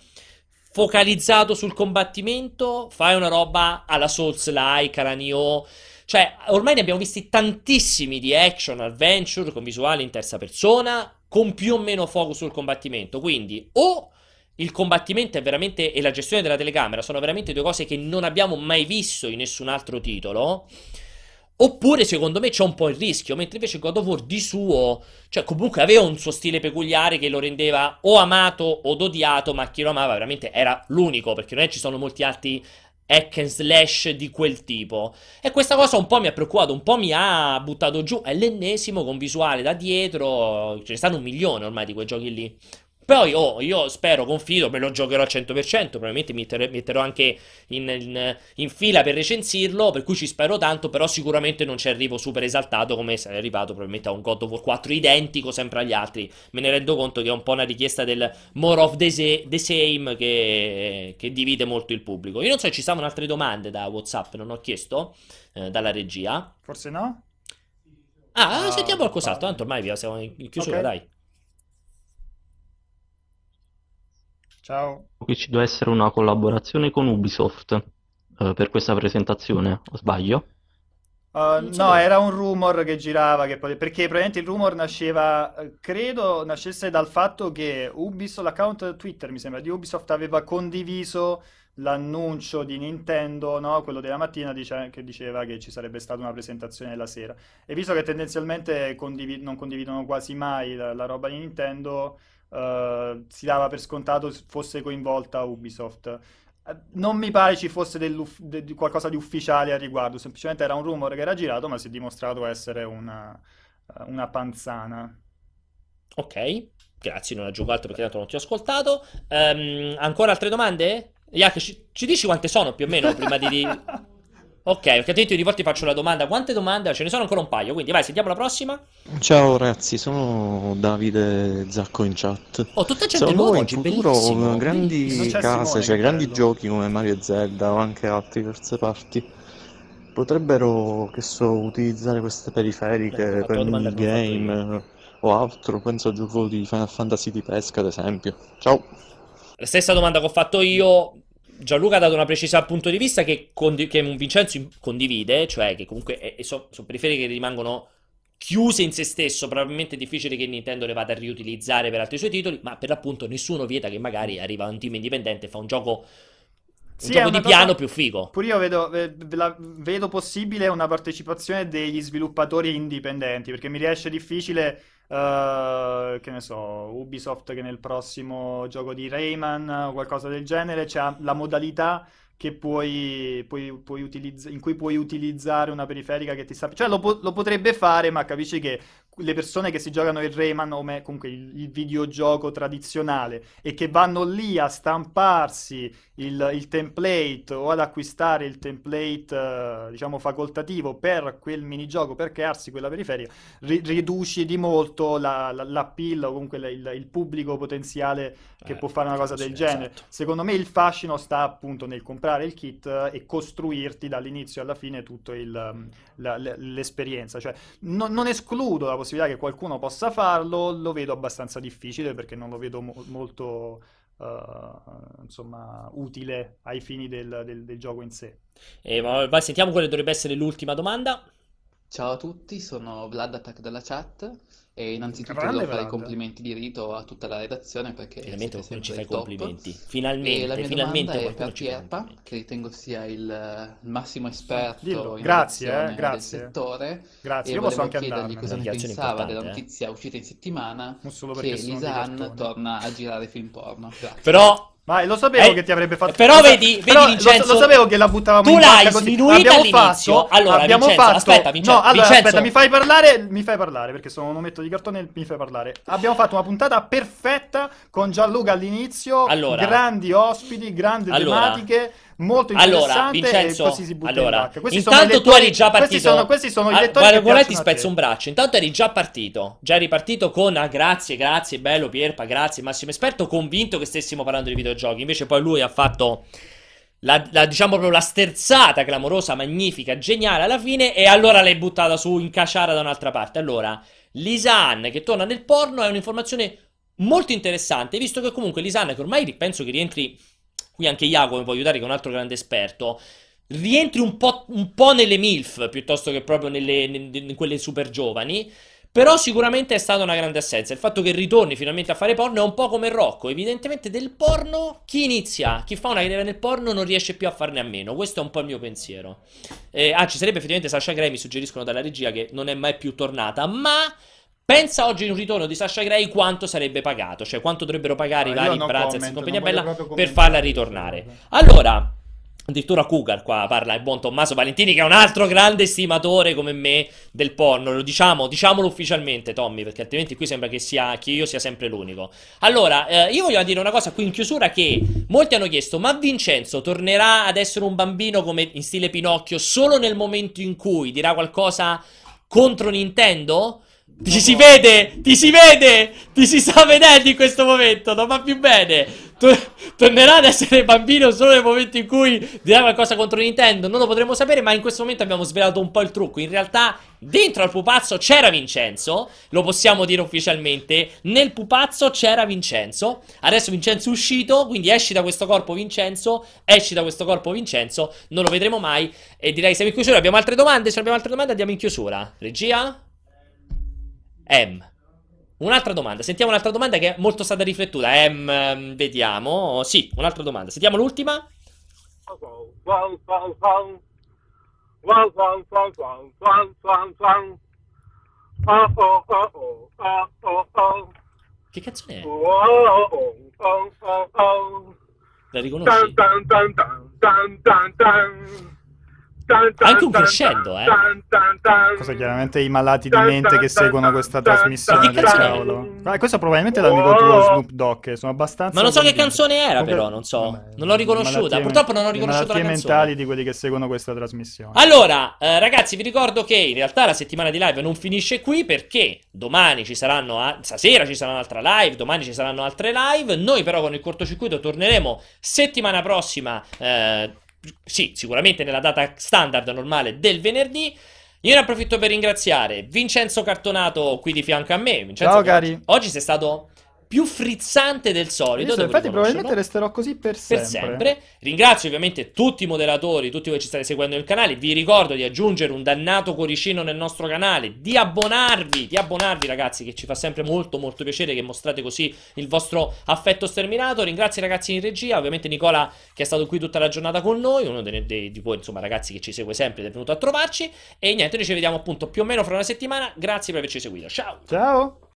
focalizzato sul combattimento, fai una roba alla Souls-like, alla Nioh. Cioè, ormai ne abbiamo visti tantissimi di action, adventure, con visuali in terza persona, con più o meno focus sul combattimento. Quindi, o il combattimento e la gestione della telecamera sono veramente due cose che non abbiamo mai visto in nessun altro titolo. Oppure, secondo me, c'è un po' il rischio. Mentre invece God of War di suo, cioè, comunque aveva un suo stile peculiare che lo rendeva o amato o odiato. Ma chi lo amava veramente era l'unico. Perché non è ci sono molti altri hack and slash di quel tipo. E questa cosa un po' mi ha preoccupato, un po' mi ha buttato giù. È l'ennesimo con visuale da dietro. Ce ne stanno un milione ormai di quei giochi lì. Poi, oh, io spero, confido, me lo giocherò al 100%, probabilmente mi metterò, anche in, in- in fila per recensirlo, per cui ci spero tanto, però sicuramente non ci arrivo super esaltato come sarei arrivato probabilmente a un God of War 4 identico sempre agli altri. Me ne rendo conto che è un po' una richiesta del more of the, sa- the same che, che divide molto il pubblico. Io non so se ci stavano altre domande da WhatsApp, non ho chiesto, eh, dalla regia. Forse no? Ah, Ah, sentiamo qualcos'altro, tanto ormai via, siamo in chiusura, Ok. dai. Ciao. che ci deve essere una collaborazione con Ubisoft eh, per questa presentazione, o sbaglio? Uh, no, era un rumor che girava, che perché probabilmente il rumor nasceva, eh, credo, nascesse dal fatto che Ubisoft, l'account Twitter, mi sembra, di Ubisoft aveva condiviso l'annuncio di Nintendo, no? Quello della mattina, dice- che diceva che ci sarebbe stata una presentazione la sera. E visto che tendenzialmente condivi- non condividono quasi mai la, la roba di Nintendo, eh, si dava per scontato fosse coinvolta Ubisoft. Eh, Non mi pare ci fosse de- di qualcosa di ufficiale al riguardo, semplicemente era un rumore che era girato, ma si è dimostrato essere una, eh, una panzana. Ok, grazie, non aggiungo altro perché tanto non ti ho ascoltato. Ehm, ancora altre domande? Yak, ci, ci dici quante sono più o meno prima di... Ok, perché altrimenti di volte faccio la domanda. Quante domande? Ce ne sono ancora un paio, quindi vai, sentiamo la prossima. Ciao ragazzi, sono Davide Zacco in chat. Oh, tutta gente Secondo nuova voi in oggi, futuro bellissimo. Non grandi c'è case, Simone, cioè che grandi bello. giochi come Mario e Zelda o anche altri terze parti potrebbero, che so, utilizzare queste Ecco, periferiche fatto per domanda che avevo fatto minigame eh, o altro? Penso al gioco di Final Fantasy di pesca, ad esempio. Ciao! La stessa domanda che ho fatto io. Gianluca ha dato una precisa punto di vista che, condi- che Vincenzo in- condivide, cioè che comunque è- è- so- sono periferiche che rimangono chiuse in se stesso, probabilmente è difficile che Nintendo le vada a riutilizzare per altri suoi titoli, ma per l'appunto nessuno vieta che magari arriva un team indipendente e fa un gioco, un Sì, gioco di piano cosa- più figo. Pure io vedo, vedo possibile una partecipazione degli sviluppatori indipendenti, perché mi riesce difficile, eh, che ne so, Ubisoft che nel prossimo gioco di Rayman o qualcosa del genere c'ha la modalità puoi, puoi- puoi utilizz- in cui puoi utilizzare una periferica che ti sta... Cioè lo, po- lo potrebbe fare, ma capisci che le persone che si giocano il Rayman o me- comunque il, il videogioco tradizionale e che vanno lì a stamparsi il, il template o ad acquistare il template, eh, diciamo, facoltativo per quel minigioco, per crearsi quella periferica, ri- riduci di molto la, la- l'appeal o comunque la- il, il pubblico potenziale che Eh, può fare una cosa sì, del genere. esatto. Secondo me il fascino sta appunto nel comprare il kit eh, e costruirti dall'inizio alla fine tutto il, la- la- l'esperienza. Cioè, non, non escludo la possibilità che qualcuno possa farlo, lo vedo abbastanza difficile perché non lo vedo mo- molto eh, insomma, utile ai fini del, del- del gioco in sé. E, ma- vai, sentiamo quella che dovrebbe essere l'ultima domanda. Ciao a tutti, sono Vlad Attack della chat e innanzitutto Grande devo fare i complimenti di rito a tutta la redazione perché Finalmente qualcuno ci fa i complimenti. E la Finalmente, mia finalmente è per Pierpa, che ritengo sia il, massimo esperto Dillo. in Grazie, eh, aviazione del grazie. settore Grazie, e io posso anche chiedergli cosa ne pensava della eh. notizia uscita in settimana Non solo che cartone. torna a girare film porno. Grazie. Però Vai, lo sapevo Eh, che ti avrebbe fatto. però lo vedi- vedi, però lo- Vincenzo, lo, sapevo che la buttavamo tu in l'hai sminuita Abbiamo all'inizio. fatto, Allora, abbiamo Vincenzo, fatto. aspetta, Vincenzo, no, allora, Vincenzo. aspetta, mi fai parlare, mi fai parlare perché sono un ometto di cartone, mi fai parlare. Abbiamo fatto una puntata perfetta con Gianluca all'inizio, Allora. grandi ospiti, grandi Allora. tematiche, molto Allora, interessante Vincenzo, allora, sono i intanto tu eri già partito. Questi sono, questi sono i Ah, lettori che guarda, ti spezzo un braccio. Intanto eri già partito. Già eri partito con ah, grazie, grazie, bello Pierpa, grazie, massimo esperto, convinto che stessimo parlando di videogiochi. Invece poi lui ha fatto la, la- diciamo proprio la sterzata clamorosa, magnifica, geniale alla fine e allora l'hai buttata su in caciara da un'altra parte. Allora, Lisanne che torna nel porno è un'informazione molto interessante, visto che comunque Lisanne che ormai penso che rientri qui anche mi può aiutare che è un altro grande esperto. Rientri un po', un po' nelle MILF piuttosto che proprio nelle, ne- in quelle super giovani. Però sicuramente è stata una grande assenza. Il fatto che ritorni finalmente a fare porno è un po' come Rocco. Evidentemente del porno chi inizia, chi fa una carriera nel porno non riesce più a farne a meno. Questo è un po' il mio pensiero. Eh, ah, ci sarebbe effettivamente Sasha Grey, mi suggeriscono dalla regia che non è mai più tornata. Ma pensa oggi in un ritorno di Sasha Grey quanto sarebbe pagato. Cioè quanto dovrebbero pagare i No, io vari no Brazzers in compagnia bella per farla ritornare. Allora, addirittura Cougar qua parla, il buon Tommaso Valentini che è un altro grande estimatore come me del porno, lo diciamo, diciamolo ufficialmente Tommy, perché altrimenti qui sembra che, sia, che io sia sempre l'unico. Allora, eh, io voglio dire una cosa qui in chiusura che molti hanno chiesto, ma Vincenzo tornerà ad essere un bambino come in stile Pinocchio solo nel momento in cui dirà qualcosa contro Nintendo? Ti si vede, ti si vede, ti si sta vedendo in questo momento, non va più bene. To- tornerà ad essere bambino solo nel momento in cui dirà qualcosa contro Nintendo, non lo potremo sapere, ma in questo momento abbiamo svelato un po' il trucco. In realtà, dentro al pupazzo c'era Vincenzo, lo possiamo dire ufficialmente. Nel pupazzo c'era Vincenzo. Adesso Vincenzo è uscito, quindi esci da questo corpo Vincenzo, esci da questo corpo Vincenzo, non lo vedremo mai. E direi siamo in chiusura. Abbiamo altre domande? Se abbiamo altre domande andiamo in chiusura. Regia? M. Un'altra domanda, sentiamo un'altra domanda che è molto stata riflettuta. M, ehm, vediamo. Sì, un'altra domanda. Sentiamo l'ultima. Che canzone è? La riconosci? Anche un crescendo, eh. Cosa chiaramente i malati di mente che seguono questa trasmissione del cavolo. Ma questo probabilmente è l'amico tuo Snoop Dogg, che sono abbastanza Ma non so che canzone era, Comunque- però, non so. vabbè, Non l'ho riconosciuta. Purtroppo non ho riconosciuto la canzone. mentali di quelli che seguono questa trasmissione. Allora, eh, ragazzi, vi ricordo che in realtà la settimana di live non finisce qui perché domani ci saranno, a- stasera ci sarà un'altra live, domani ci saranno altre live. Noi però con il cortocircuito torneremo settimana prossima, eh, sì, sicuramente nella data standard normale del venerdì. Io ne approfitto per ringraziare Vincenzo Cartonato qui di fianco a me. Vincenzo, Ciao, cari. Oggi sei stato più frizzante del solito. Infatti probabilmente resterò così per per sempre. sempre. Ringrazio ovviamente tutti i moderatori, tutti voi che ci state seguendo nel canale. Vi ricordo di aggiungere un dannato cuoricino nel nostro canale, di abbonarvi, di abbonarvi ragazzi, che ci fa sempre molto molto piacere che mostrate così il vostro affetto sterminato. Ringrazio i ragazzi in regia, ovviamente Nicola che è stato qui tutta la giornata con noi, uno dei, dei- di voi insomma ragazzi che ci segue sempre ed è venuto a trovarci. E niente, noi ci vediamo appunto più o meno fra una settimana. Grazie per averci seguito. Ciao! Ciao!